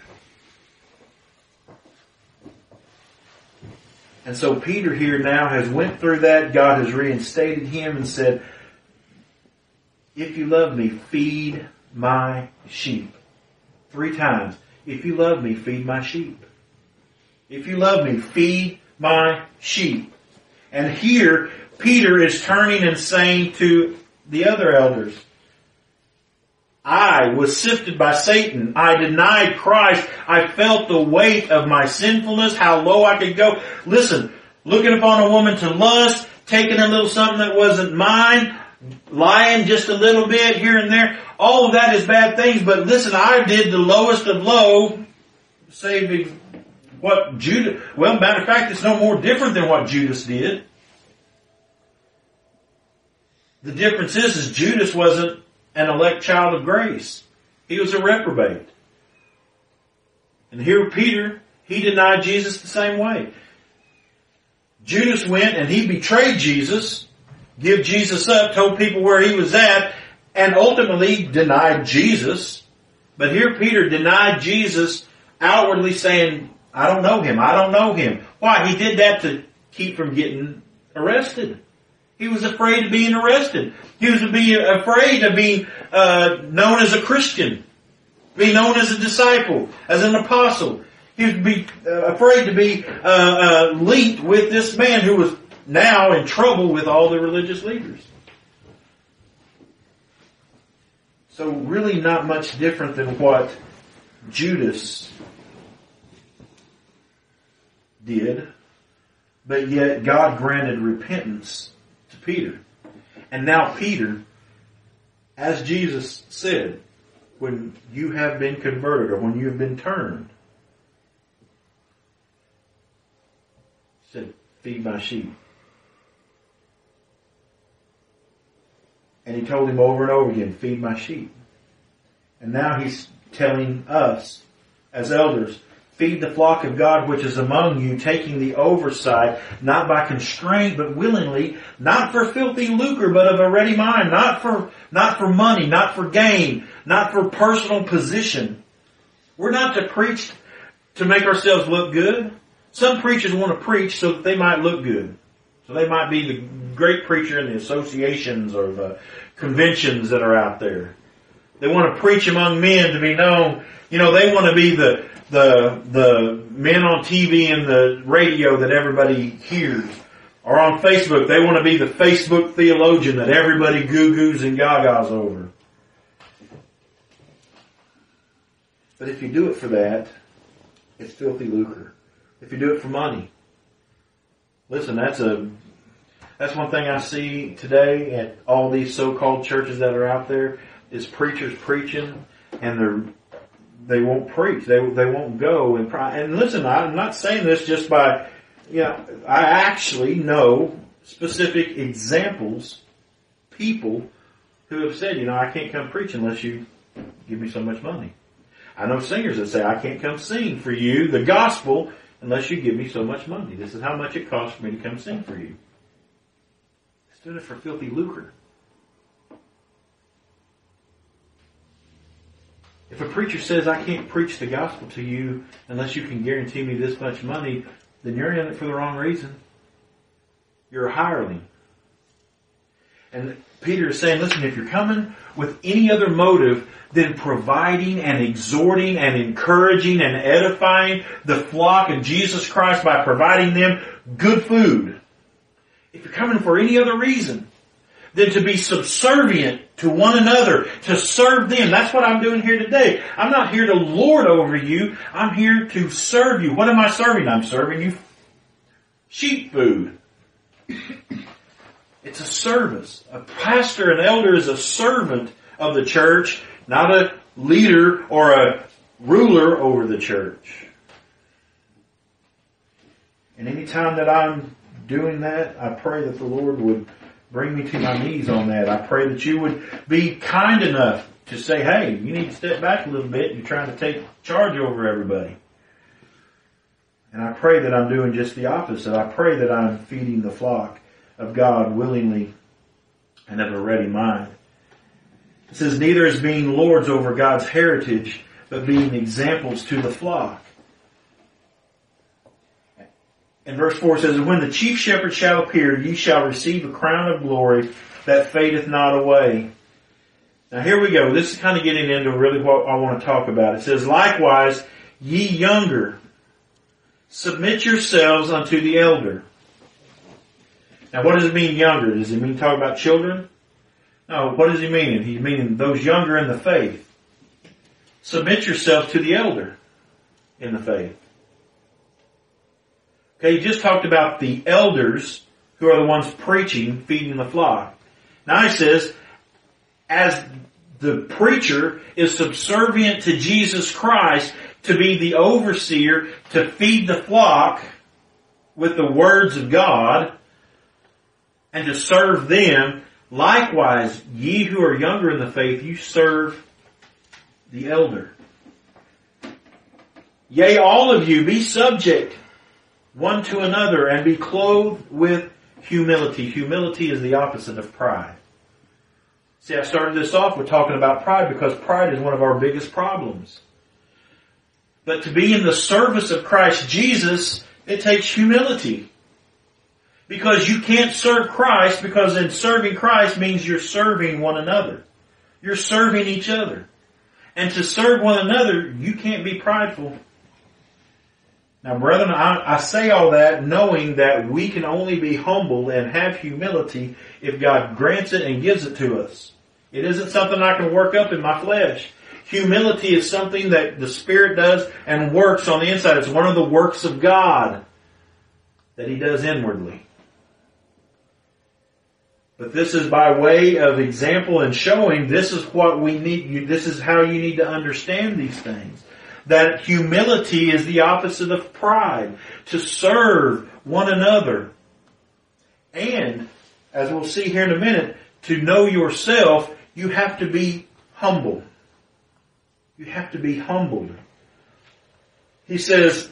And so Peter here now has went through that. God has reinstated him and said, if you love me, feed my sheep. Three times. If you love me, feed my sheep. If you love me, feed my sheep. And here, Peter is turning and saying to the other elders, I was sifted by Satan. I denied Christ. I felt the weight of my sinfulness, how low I could go. Listen, looking upon a woman to lust, taking a little something that wasn't mine, lying just a little bit here and there. All of that is bad things, but listen, I did the lowest of low, saving what Judas, well, matter of fact, it's no more different than what Judas did. The difference is, is Judas wasn't an elect child of grace. He was a reprobate. And here Peter, he denied Jesus the same way. Judas went and he betrayed Jesus, give Jesus up, told people where he was at, and ultimately denied Jesus. But here Peter denied Jesus outwardly saying, I don't know him. I don't know him. Why? He did that to keep from getting arrested. He was afraid of being arrested. He was afraid of being uh, known as a Christian, be known as a disciple, as an apostle. He would be uh, afraid to be uh, uh, linked with this man who was now in trouble with all the religious leaders. So really not much different than what Judas did, but yet God granted repentance to Peter. And now Peter, as Jesus said, when you have been converted or when you have been turned, said, feed my sheep. And he told him over and over again, feed my sheep. And now he's telling us as elders, Feed the flock of God which is among you, taking the oversight, not by constraint, but willingly, not for filthy lucre, but of a ready mind, not for, not for money, not for gain, not for personal position. We're not to preach to make ourselves look good. Some preachers want to preach so that they might look good. So they might be the great preacher in the associations or the conventions that are out there. They want to preach among men to be known. You know, they want to be the, the, the men on TV and the radio that everybody hears. Or on Facebook, they want to be the Facebook theologian that everybody goo-goos and gagas over. But if you do it for that, it's filthy lucre. If you do it for money, listen, that's a that's one thing I see today at all these so-called churches that are out there is preachers preaching and they're they won't preach. They they won't go and and listen. I'm not saying this just by you know. I actually know specific examples, people who have said, you know, I can't come preach unless you give me so much money. I know singers that say, I can't come sing for you the gospel unless you give me so much money. This is how much it costs for me to come sing for you. It's doing it for filthy lucre. If a preacher says, I can't preach the gospel to you unless you can guarantee me this much money, then you're in it for the wrong reason. You're a hireling. And Peter is saying, listen, if you're coming with any other motive than providing and exhorting and encouraging and edifying the flock of Jesus Christ by providing them good food, if you're coming for any other reason, than to be subservient to one another, to serve them. That's what I'm doing here today. I'm not here to lord over you. I'm here to serve you. What am I serving? I'm serving you sheep food. It's a service. A pastor, an elder is a servant of the church, not a leader or a ruler over the church. And anytime that I'm doing that, I pray that the Lord would bring me to my knees on that. I pray that you would be kind enough to say, hey, you need to step back a little bit. You're trying to take charge over everybody. And I pray that I'm doing just the opposite. I pray that I'm feeding the flock of God willingly and of a ready mind. It says, neither as being lords over God's heritage, but being examples to the flock. And verse 4 says, When the chief shepherd shall appear, ye shall receive a crown of glory that fadeth not away. Now here we go. This is kind of getting into really what I want to talk about. It says, Likewise, ye younger, submit yourselves unto the elder. Now what does it mean younger? Does it mean talk about children? No, what does he mean? He's meaning those younger in the faith. Submit yourself to the elder in the faith. Okay, he just talked about the elders who are the ones preaching, feeding the flock. Now he says, as the preacher is subservient to Jesus Christ to be the overseer, to feed the flock with the words of God, and to serve them, likewise, ye who are younger in the faith, you serve the elder. Yea, all of you be subject one to another and be clothed with humility. Humility is the opposite of pride. See, I started this off with talking about pride because pride is one of our biggest problems. But to be in the service of Christ Jesus, it takes humility. Because you can't serve Christ because in serving Christ means you're serving one another. You're serving each other. And to serve one another, you can't be prideful. Now brethren, I, I, say all that knowing that we can only be humble and have humility if God grants it and gives it to us. It isn't something I can work up in my flesh. Humility is something that the Spirit does and works on the inside. It's one of the works of God that He does inwardly. But this is by way of example and showing this is what we need, this is how you need to understand these things that humility is the opposite of pride, to serve one another. And, as we'll see here in a minute, to know yourself, you have to be humble. You have to be humbled. He says,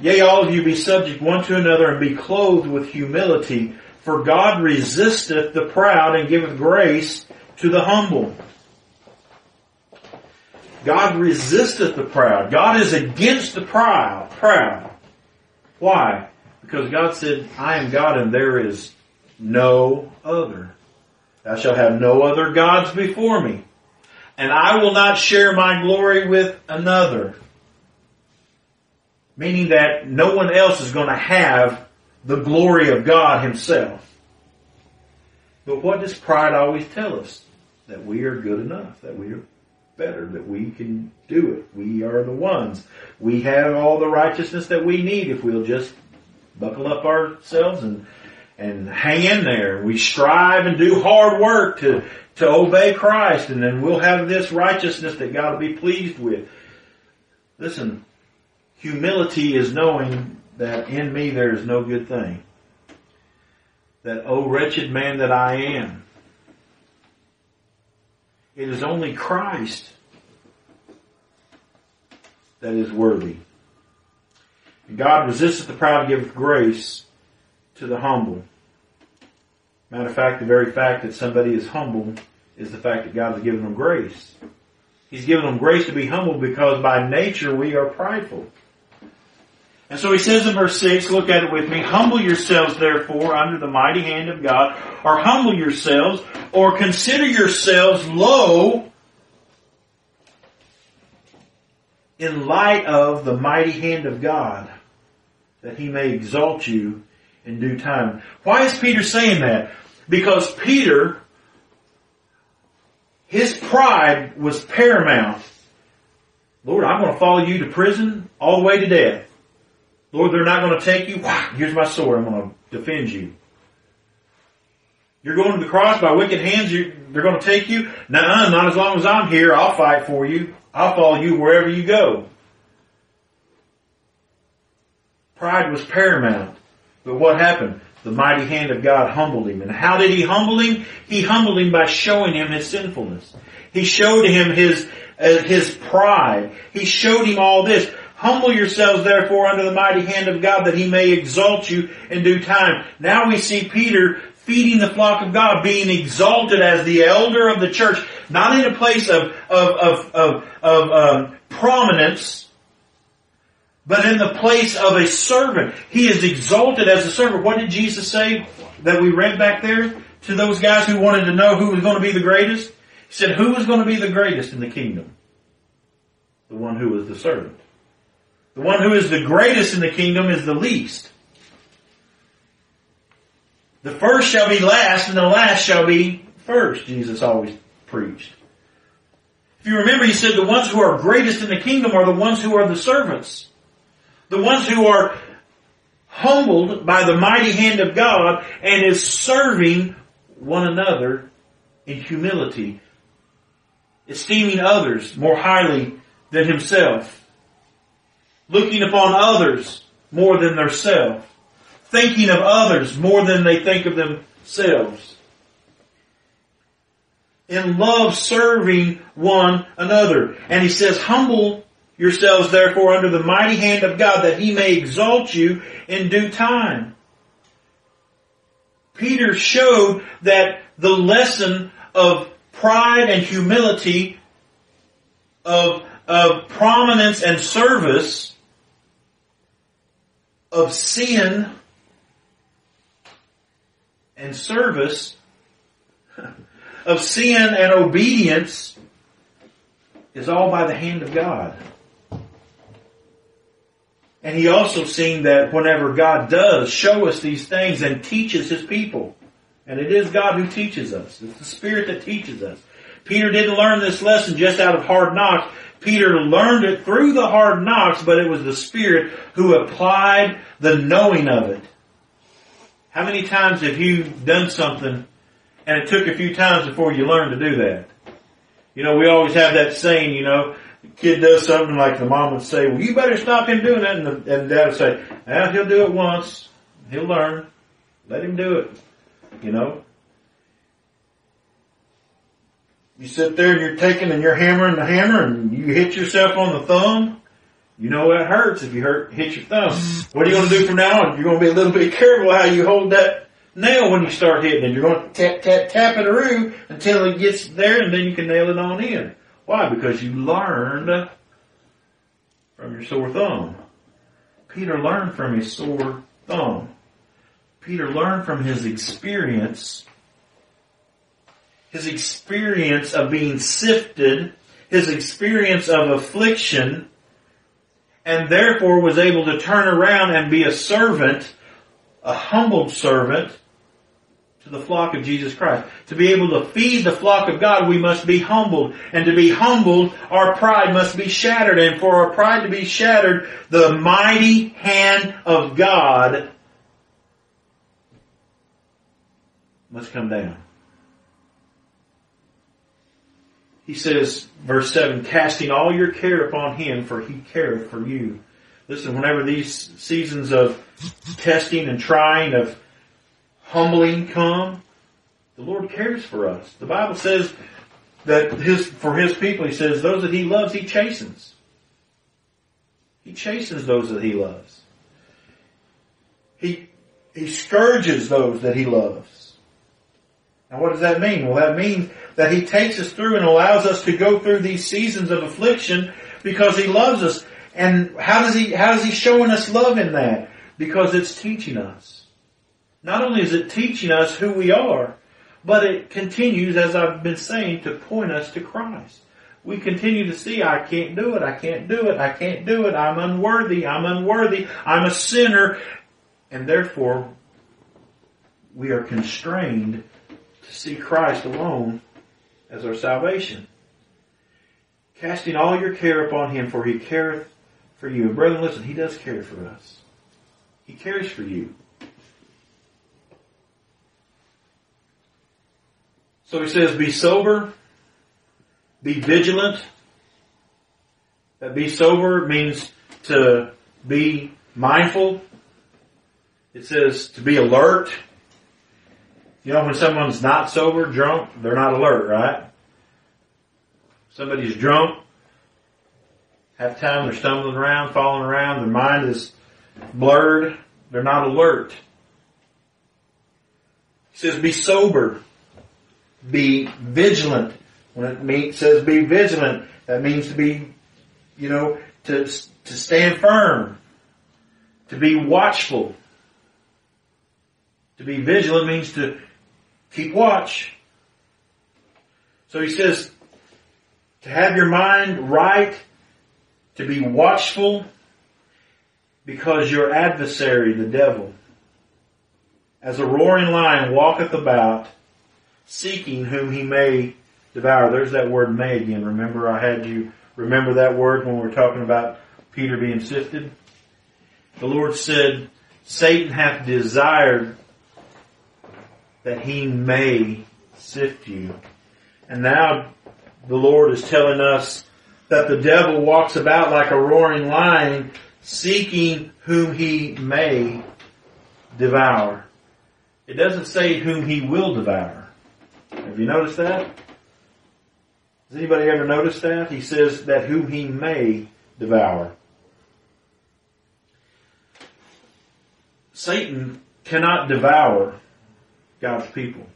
Yea, all of you be subject one to another and be clothed with humility, for God resisteth the proud and giveth grace to the humble. God resisteth the proud. God is against the proud. Proud. Why? Because God said, I am God and there is no other. Thou shalt have no other gods before me. And I will not share my glory with another. Meaning that no one else is going to have the glory of God himself. But what does pride always tell us? That we are good enough, that we are better, that we can do it. We are the ones. We have all the righteousness that we need if we'll just buckle up ourselves and and hang in there. We strive and do hard work to to obey Christ, and then we'll have this righteousness that God will be pleased with. Listen, humility is knowing that in me there is no good thing. That, oh wretched man that I am. It is only Christ that is worthy. And God resisteth the proud, giveth grace to the humble. Matter of fact, the very fact that somebody is humble is the fact that God has given them grace. He's given them grace to be humble because by nature we are prideful. And so he says in verse 6, look at it with me, humble yourselves therefore under the mighty hand of God, or humble yourselves, or consider yourselves low in light of the mighty hand of God, that he may exalt you in due time. Why is Peter saying that? Because Peter, his pride was paramount. Lord, I'm going to follow you to prison all the way to death. Lord, they're not going to take you. Here's my sword. I'm going to defend you. You're going to the cross by wicked hands. they're going to take you. No, not as long as I'm here. I'll fight for you. I'll follow you wherever you go. Pride was paramount. But what happened? The mighty hand of God humbled him. And how did he humble him? He humbled him by showing him his sinfulness. He showed him his, uh, his pride. He showed him all this. Humble yourselves therefore under the mighty hand of God that he may exalt you in due time. Now we see Peter feeding the flock of God, being exalted as the elder of the church, not in a place of, of, of, of, um, prominence, but in the place of a servant. He is exalted as a servant. What did Jesus say that we read back there to those guys who wanted to know who was going to be the greatest? He said, who was going to be the greatest in the kingdom? The one who was the servant. The one who is the greatest in the kingdom is the least. The first shall be last and the last shall be first, Jesus always preached. If you remember, he said the ones who are greatest in the kingdom are the ones who are the servants. The ones who are humbled by the mighty hand of God and is serving one another in humility, esteeming others more highly than himself looking upon others more than themselves, thinking of others more than they think of themselves. In love serving one another. And he says, humble yourselves therefore under the mighty hand of God that he may exalt you in due time. Peter showed that the lesson of pride and humility, of, of prominence and service of sin and service, of sin and obedience, is all by the hand of God. And he also seen that whenever God does show us these things and teaches his people, and it is God who teaches us. It's the Spirit that teaches us. Peter didn't learn this lesson just out of hard knocks. Peter learned it through the hard knocks, but it was the Spirit who applied the knowing of it. How many times have you done something and it took a few times before you learned to do that? You know, we always have that saying, you know, the kid does something like the mom would say, well, you better stop him doing that. And the, and dad would say, well, he'll do it once. He'll learn. Let him do it. You know? You sit there and you're taking and you're hammering the hammer and you hit yourself on the thumb. You know it hurts if you hurt, hit your thumb. What are you going to do from now on? You're going to be a little bit careful how you hold that nail when you start hitting it. You're going to tap, tap, tap it around until it gets there and then you can nail it on in. Why? Because you learned from your sore thumb. Peter learned from his sore thumb. Peter learned from his experience, his experience of being sifted, his experience of affliction, and therefore was able to turn around and be a servant, a humbled servant, to the flock of Jesus Christ. To be able to feed the flock of God, we must be humbled. And to be humbled, our pride must be shattered. And for our pride to be shattered, the mighty hand of God must come down. He says, verse 7, casting all your care upon him, for he careth for you. Listen, whenever these seasons of testing and trying, of humbling come, the Lord cares for us. The Bible says that his, for his people, he says, those that he loves, he chastens. He chastens those that he loves. He, he scourges those that he loves. Now what does that mean? Well that means that he takes us through and allows us to go through these seasons of affliction because he loves us. And how does he, how is he showing us love in that? Because it's teaching us. Not only is it teaching us who we are, but it continues, as I've been saying, to point us to Christ. We continue to see, I can't do it, I can't do it, I can't do it, I'm unworthy, I'm unworthy, I'm a sinner, and therefore we are constrained to see Christ alone as our salvation. Casting all your care upon Him, for He careth for you. And brethren, listen, He does care for us. He cares for you. So he says, be sober, be vigilant. That be sober means to be mindful. It says to be alert. You know, when someone's not sober, drunk, they're not alert, right? Somebody's drunk, half the time they're stumbling around, falling around, their mind is blurred, they're not alert. He says be sober be vigilant. When it means, says be vigilant, that means to be, you know, to, to stand firm, to be watchful. To be vigilant means to keep watch. So he says, to have your mind right, to be watchful, because your adversary, the devil, as a roaring lion walketh about, seeking whom he may devour. There's that word may again. Remember I had you remember that word when we were talking about Peter being sifted? The Lord said, Satan hath desired that he may sift you. And now the Lord is telling us that the devil walks about like a roaring lion seeking whom he may devour. It doesn't say whom he will devour. Have you noticed that? Has anybody ever noticed that? He says that whom he may devour. Satan cannot devour God's people.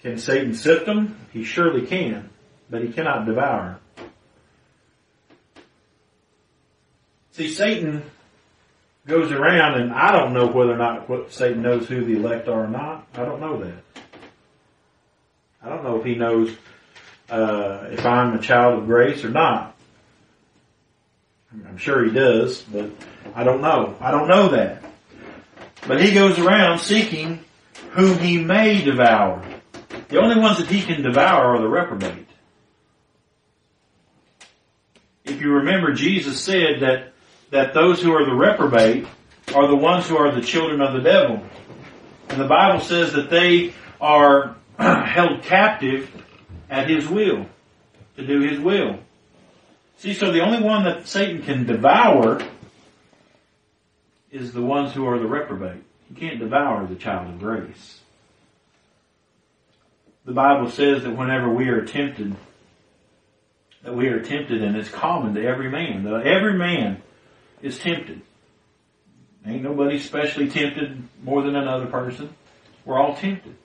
Can Satan sift them? He surely can, but he cannot devour. See, Satan goes around and I don't know whether or not Satan knows who the elect are or not. I don't know that. I don't know if he knows uh, if I'm a child of grace or not. I'm sure he does, but I don't know. I don't know that. But he goes around seeking whom he may devour. The only ones that he can devour are the reprobate. If you remember, Jesus said that, that those who are the reprobate are the ones who are the children of the devil. And the Bible says that they are held captive at his will, to do his will. See, so the only one that Satan can devour is the ones who are the reprobate. He can't devour the child of grace. The Bible says that whenever we are tempted, that we are tempted and it's common to every man. That every man is tempted. Ain't nobody specially tempted more than another person. We're all tempted.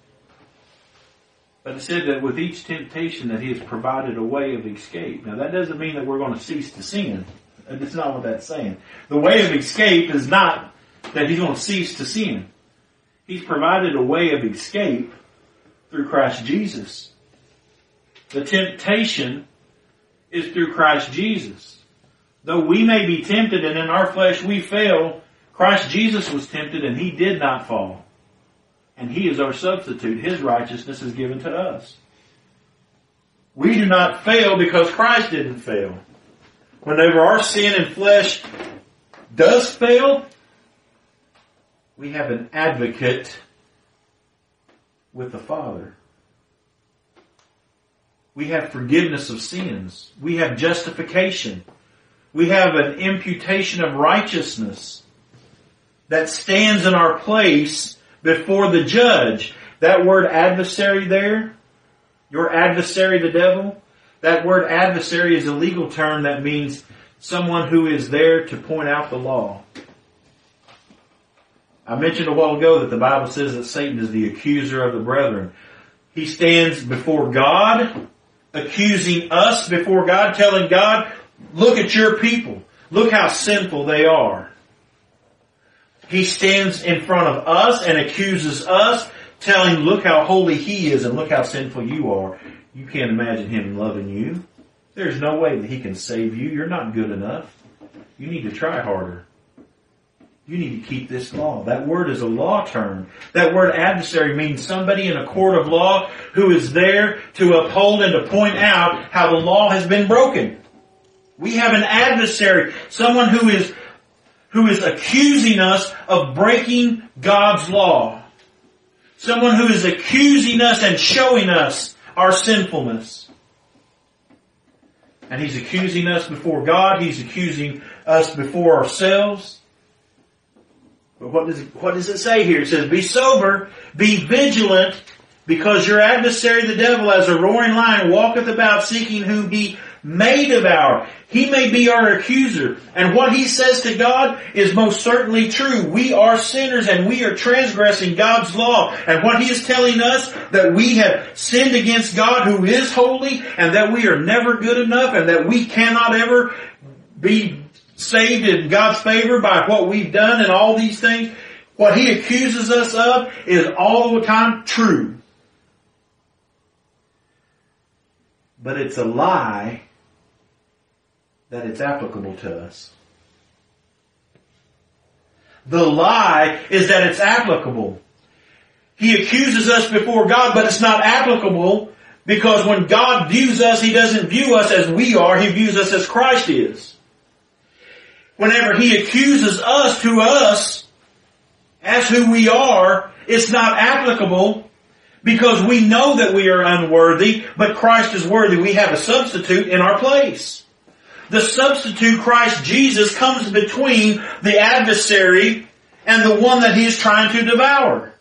But it said that with each temptation that he has provided a way of escape. Now that doesn't mean that we're going to cease to sin. That's not what that's saying. The way of escape is not that he's going to cease to sin. He's provided a way of escape through Christ Jesus. The temptation is through Christ Jesus. Though we may be tempted and in our flesh we fail, Christ Jesus was tempted and he did not fall. And he is our substitute. His righteousness is given to us. We do not fail because Christ didn't fail. Whenever our sin and flesh does fail, we have an advocate with the Father. We have forgiveness of sins. We have justification. We have an imputation of righteousness that stands in our place before the judge. That word adversary there, your adversary the devil, that word adversary is a legal term that means someone who is there to point out the law. I mentioned a while ago that the Bible says that Satan is the accuser of the brethren. He stands before God, accusing us before God, telling God, look at your people. Look how sinful they are. He stands in front of us and accuses us, telling, look how holy he is and look how sinful you are. You can't imagine him loving you. There's no way that he can save you. You're not good enough. You need to try harder. You need to keep this law. That word is a law term. That word adversary means somebody in a court of law who is there to uphold and to point out how the law has been broken. We have an adversary, someone who is who is accusing us of breaking God's law. Someone who is accusing us and showing us our sinfulness. And he's accusing us before God. He's accusing us before ourselves. But what does, what does it say here? It says, be sober, be vigilant, because your adversary the devil as a roaring lion walketh about seeking whom he may devour. He may be our accuser. And what he says to God is most certainly true. We are sinners and we are transgressing God's law. And what he is telling us that we have sinned against God who is holy and that we are never good enough and that we cannot ever be saved in God's favor by what we've done and all these things. What he accuses us of is all the time true. But it's a lie that it's applicable to us. The lie is that it's applicable. He accuses us before God, but it's not applicable because when God views us, He doesn't view us as we are, He views us as Christ is. Whenever He accuses us to us as who we are, it's not applicable because we know that we are unworthy, but Christ is worthy. We have a substitute in our place. The substitute Christ Jesus comes between the adversary and the one that he is trying to devour.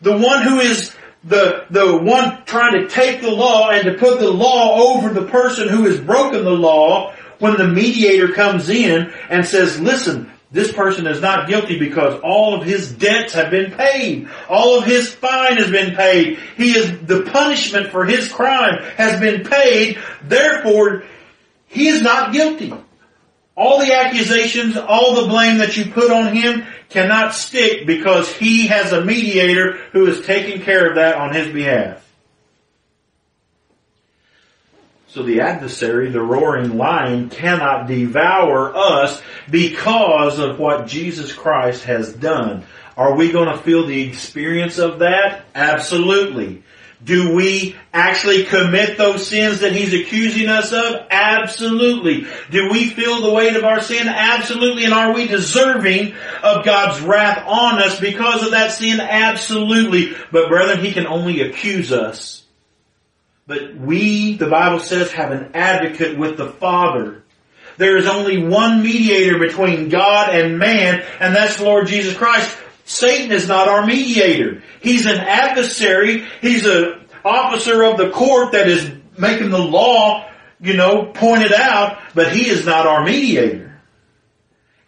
The one who is the, the one trying to take the law and to put the law over the person who has broken the law when the mediator comes in and says, listen, this person is not guilty because all of his debts have been paid. All of his fine has been paid. He is, the punishment for his crime has been paid. Therefore, he is not guilty. All the accusations, all the blame that you put on him cannot stick because he has a mediator who is taking care of that on his behalf. So the adversary, the roaring lion, cannot devour us because of what Jesus Christ has done. Are we going to feel the experience of that? Absolutely. Do we actually commit those sins that he's accusing us of? Absolutely. Do we feel the weight of our sin? Absolutely. And are we deserving of God's wrath on us because of that sin? Absolutely. But brethren, he can only accuse us. But we, the Bible says, have an advocate with the Father. There is only one mediator between God and man, and that's the Lord Jesus Christ. Satan is not our mediator. He's an adversary. He's an officer of the court that is making the law, you know, pointed out, but he is not our mediator.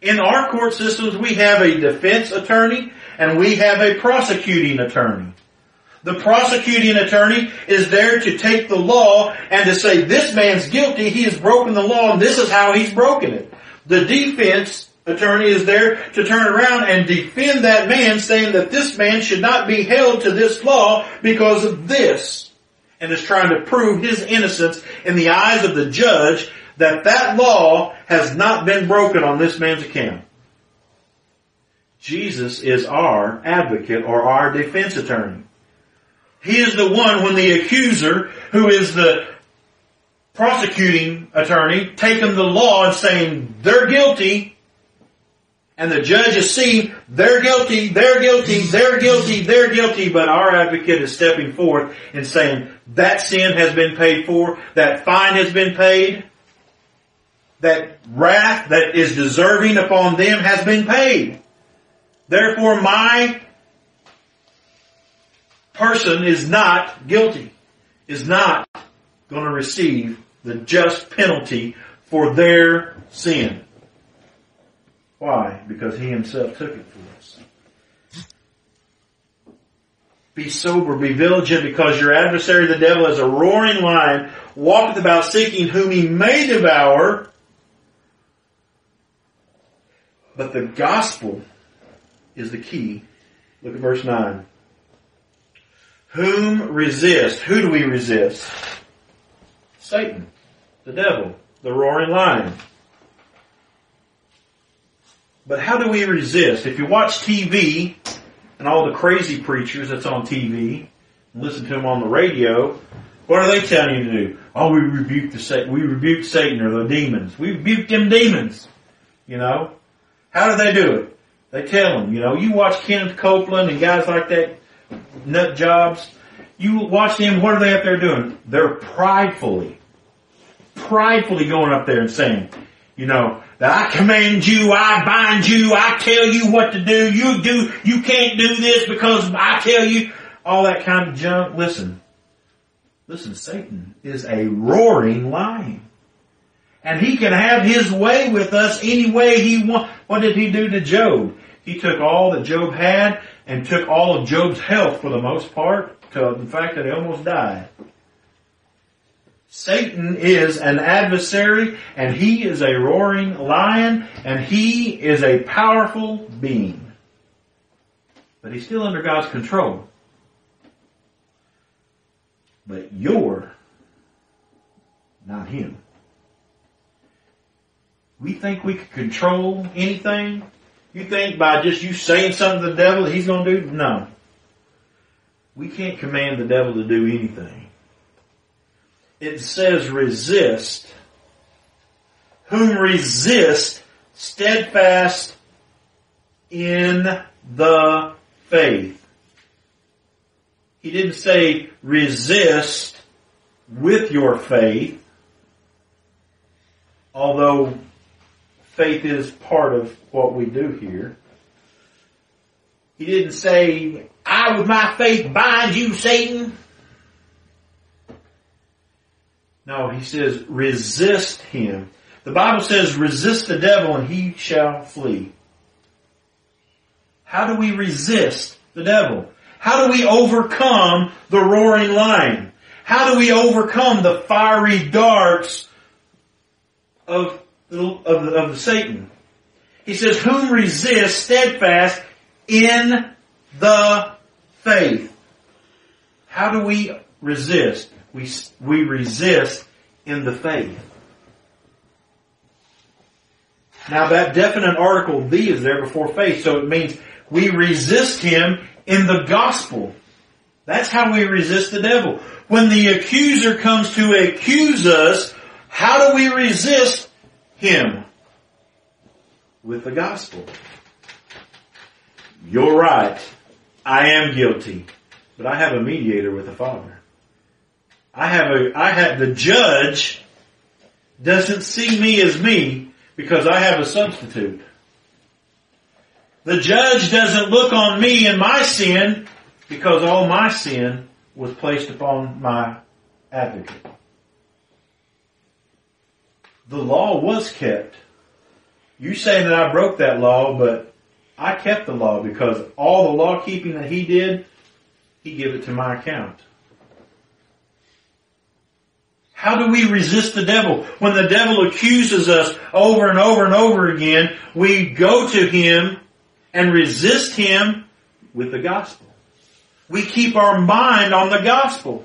In our court systems, we have a defense attorney and we have a prosecuting attorney. The prosecuting attorney is there to take the law and to say, this man's guilty, he has broken the law, and this is how he's broken it. The defense attorney is there to turn around and defend that man, saying that this man should not be held to this law because of this. And is trying to prove his innocence in the eyes of the judge that that law has not been broken on this man's account. Jesus is our advocate or our defense attorney. He is the one when the accuser, who is the prosecuting attorney, taking the law and saying they're guilty, and the judge is seeing they're guilty, they're guilty, they're guilty, they're guilty, but our advocate is stepping forth and saying that sin has been paid for, that fine has been paid, that wrath that is deserving upon them has been paid. Therefore my person is not guilty, is not going to receive the just penalty for their sin. Why? Because he himself took it for us. Be sober, be vigilant, because your adversary the devil is a roaring lion walketh about seeking whom he may devour. But the gospel is the key. Look at verse 9. Whom resist? Who do we resist? Satan, the devil, the roaring lion. But how do we resist? If you watch TV and all the crazy preachers that's on TV, and listen to them on the radio, what are they telling you to do? Oh, we rebuke the Satan, we rebuke Satan or the demons. We rebuke them demons. You know? How do they do it? They tell them, you know, you watch Kenneth Copeland and guys like that, nut jobs. You watch them, what are they up there doing? They're pridefully, pridefully going up there and saying, you know, I command you, I bind you, I tell you what to do, you do, you can't do this because I tell you, all that kind of junk. Listen, listen, Satan is a roaring lion. And he can have his way with us any way he wants. What did he do to Job? He took all that Job had and took all of Job's health for the most part to the fact that he almost died. Satan is an adversary and he is a roaring lion and he is a powerful being. But he's still under God's control. But you're not him. We think we can control anything? You think by just you saying something to the devil he's going to do? No. We can't command the devil to do anything it says resist. Whom resist steadfast in the faith. He didn't say resist with your faith, although faith is part of what we do here. He didn't say, I with my faith bind you, Satan. No, he says resist him. The Bible says resist the devil and he shall flee. How do we resist the devil? How do we overcome the roaring lion? How do we overcome the fiery darts of, of, of Satan? He says, whom resist steadfast in the faith. How do we resist? We, we resist in the faith. Now that definite article the is there before faith, so it means we resist him in the gospel. That's how we resist the devil. When the accuser comes to accuse us, how do we resist him? With the gospel. You're right. I am guilty. But I have a mediator with the Father. I have a, I have, the judge doesn't see me as me because I have a substitute. The judge doesn't look on me and my sin because all my sin was placed upon my advocate. The law was kept. You saying that I broke that law, but I kept the law because all the law keeping that he did he give it to my account. How do we resist the devil? When the devil accuses us over and over and over again, we go to him and resist him with the gospel. We keep our mind on the gospel.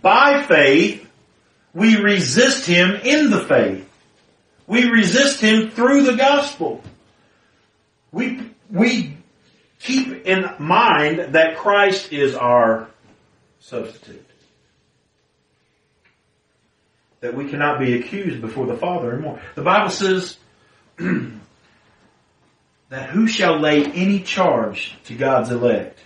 By faith, we resist him in the faith. We resist him through the gospel. We, we keep in mind that Christ is our substitute. That we cannot be accused before the Father anymore. The Bible says that who shall lay any charge to God's elect?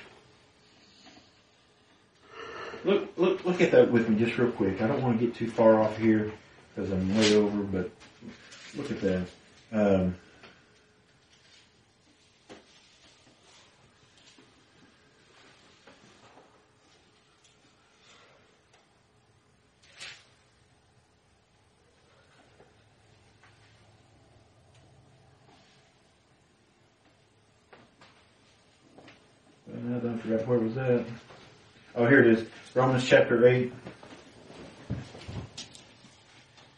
Look, look, look at that with me just real quick. I don't want to get too far off here because I'm way over, but look at that. Um, Don't forget where was that. Oh, here it is. Romans chapter 8.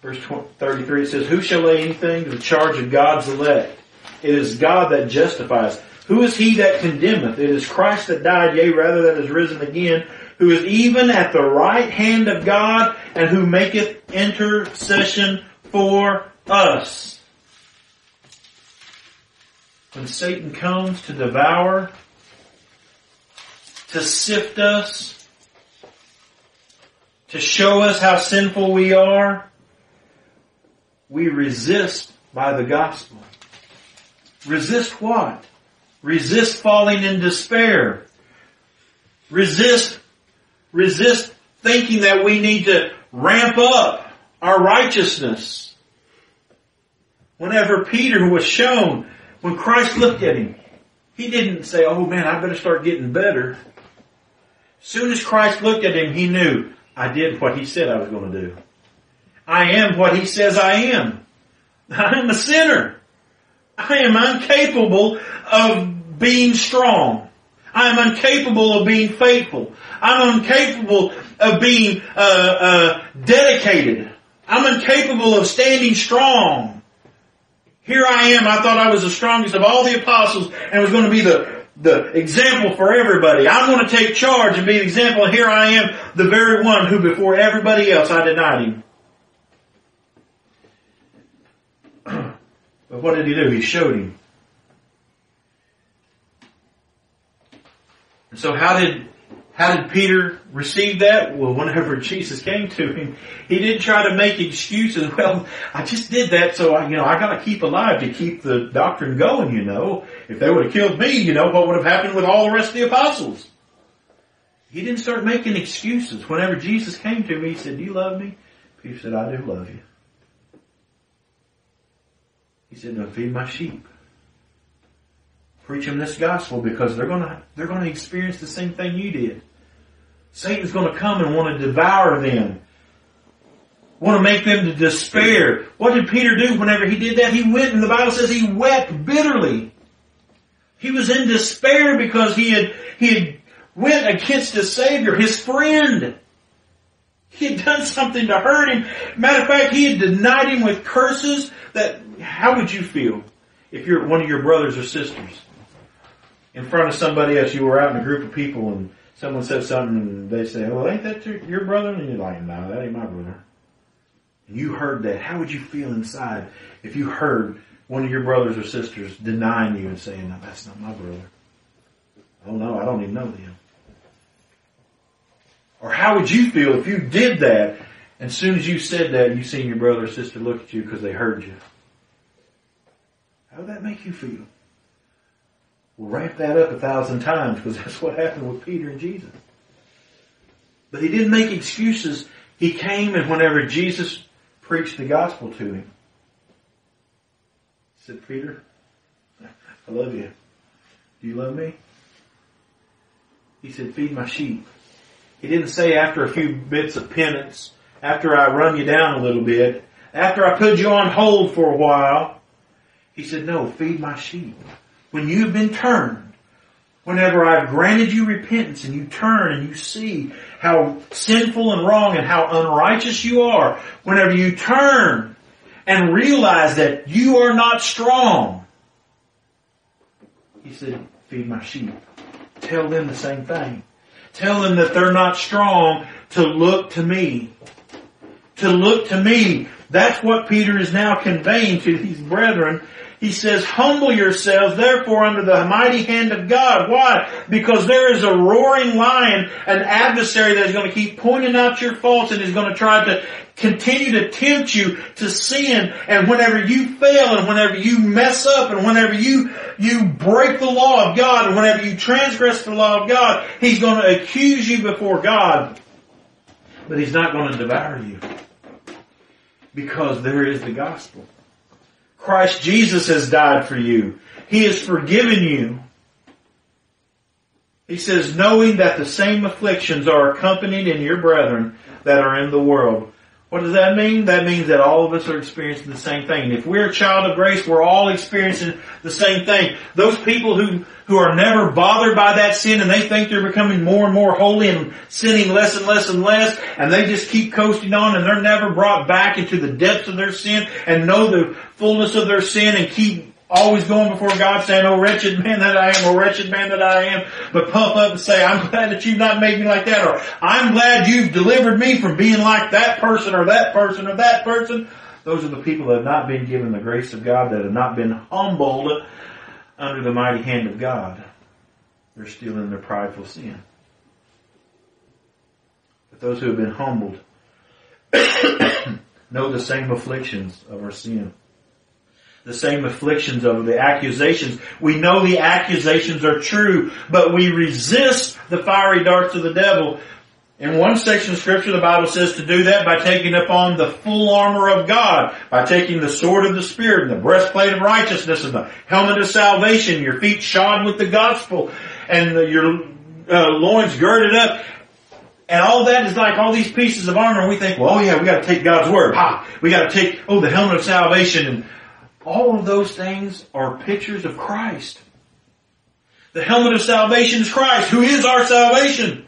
Verse 33 it says, Who shall lay anything to the charge of God's elect? It is God that justifies. Who is he that condemneth? It is Christ that died, yea, rather that is risen again, who is even at the right hand of God, and who maketh intercession for us. When Satan comes to devour, to sift us, to show us how sinful we are, we resist by the gospel. Resist what? Resist falling in despair. Resist, resist thinking that we need to ramp up our righteousness. Whenever Peter was shown, when Christ looked at him, he didn't say, oh man, I better start getting better. Soon as Christ looked at him, he knew, I did what he said I was going to do. I am what he says I am. I am a sinner. I am incapable of being strong. I am incapable of being faithful. I'm incapable of being uh, uh, dedicated. I'm incapable of standing strong. Here I am. I thought I was the strongest of all the apostles and was going to be the the example for everybody. I'm going to take charge and be an example. Here I am, the very one who before everybody else I denied him. but what did he do? He showed him. And so how did how did Peter receive that? Well, whenever Jesus came to him, he didn't try to make excuses. Well, I just did that, so I, you know, I got to keep alive to keep the doctrine going. You know, if they would have killed me, you know, what would have happened with all the rest of the apostles? He didn't start making excuses. Whenever Jesus came to me, he said, "Do you love me?" Peter said, "I do love you." He said, "Now feed my sheep." preach them this gospel because they're gonna they're gonna experience the same thing you did. Satan's gonna come and want to devour them. Want to make them to despair. What did Peter do whenever he did that? He went and the Bible says he wept bitterly. He was in despair because he had he had went against his Savior, his friend. He had done something to hurt him. Matter of fact, he had denied him with curses that, how would you feel if you're one of your brothers or sisters? in front of somebody else, you were out in a group of people and someone said something and they say, well, ain't that your brother? And you're like, no, that ain't my brother. And you heard that. How would you feel inside if you heard one of your brothers or sisters denying you and saying, no, that's not my brother? Oh no, I don't even know them. Or how would you feel if you did that and as soon as you said that, you seen your brother or sister look at you because they heard you? How would that make you feel? We'll ramp that up a thousand times because that's what happened with Peter and Jesus. But he didn't make excuses. He came and whenever Jesus preached the gospel to him, he said, Peter, I love you. Do you love me? He said, feed my sheep. He didn't say after a few bits of penance, after I run you down a little bit, after I put you on hold for a while. He said, no, feed my sheep when you have been turned, whenever I've granted you repentance and you turn and you see how sinful and wrong and how unrighteous you are, whenever you turn and realize that you are not strong, he said, feed my sheep. Tell them the same thing. Tell them that they're not strong to look to me. To look to me. That's what Peter is now conveying to these brethren he says, humble yourselves therefore under the mighty hand of God. Why? Because there is a roaring lion, an adversary that is going to keep pointing out your faults and is going to try to continue to tempt you to sin. And whenever you fail and whenever you mess up and whenever you, you break the law of God and whenever you transgress the law of God, He's going to accuse you before God. But He's not going to devour you. Because there is the gospel. Christ Jesus has died for you. He has forgiven you. He says, knowing that the same afflictions are accompanied in your brethren that are in the world. What does that mean? That means that all of us are experiencing the same thing. If we're a child of grace, we're all experiencing the same thing. Those people who, who are never bothered by that sin and they think they're becoming more and more holy and sinning less and less and less and they just keep coasting on and they're never brought back into the depths of their sin and know the fullness of their sin and keep always going before God saying, oh wretched man that I am, oh wretched man that I am, but puff up and say, I'm glad that you've not made me like that, or I'm glad you've delivered me from being like that person or that person or that person. Those are the people that have not been given the grace of God, that have not been humbled under the mighty hand of God. They're still in their prideful sin. But those who have been humbled know the same afflictions of our sin the same afflictions of the accusations. We know the accusations are true, but we resist the fiery darts of the devil. In one section of scripture, the Bible says to do that by taking upon the full armor of God, by taking the sword of the Spirit and the breastplate of righteousness and the helmet of salvation, your feet shod with the gospel and your uh, loins girded up. And all that is like all these pieces of armor. And we think, well, oh yeah, we got to take God's word. Ha! We got to take, oh, the helmet of salvation and all of those things are pictures of Christ. The helmet of salvation is Christ, who is our salvation.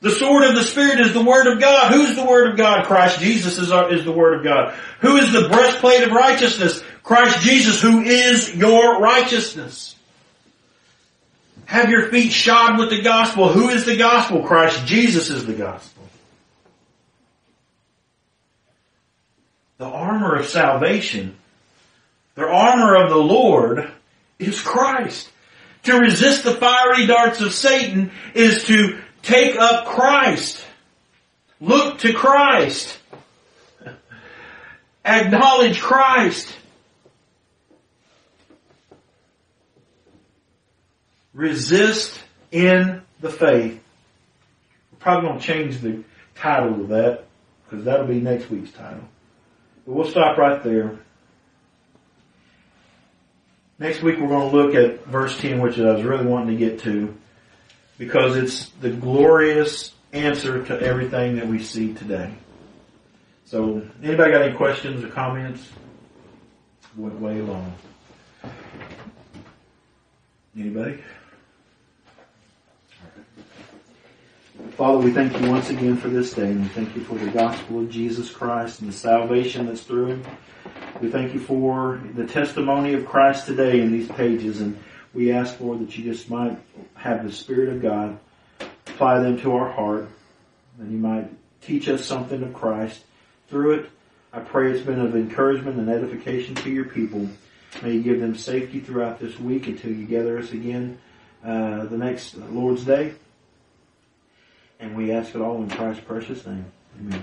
The sword of the Spirit is the Word of God. Who's the Word of God? Christ Jesus is, our, is the Word of God. Who is the breastplate of righteousness? Christ Jesus, who is your righteousness. Have your feet shod with the gospel. Who is the gospel? Christ Jesus is the gospel. The armor of salvation the armor of the Lord is Christ. To resist the fiery darts of Satan is to take up Christ. Look to Christ. Acknowledge Christ. Resist in the faith. We're probably going to change the title of that because that'll be next week's title. But we'll stop right there. Next week we're going to look at verse 10, which I was really wanting to get to, because it's the glorious answer to everything that we see today. So, anybody got any questions or comments? Went way long. Anybody? Father, we thank you once again for this day, and we thank you for the gospel of Jesus Christ and the salvation that's through him. We thank you for the testimony of Christ today in these pages, and we ask, Lord, that you just might have the Spirit of God apply them to our heart, and you might teach us something of Christ through it. I pray it's been of encouragement and edification to your people. May you give them safety throughout this week until you gather us again uh, the next Lord's Day. And we ask it all in Christ's precious name. Amen.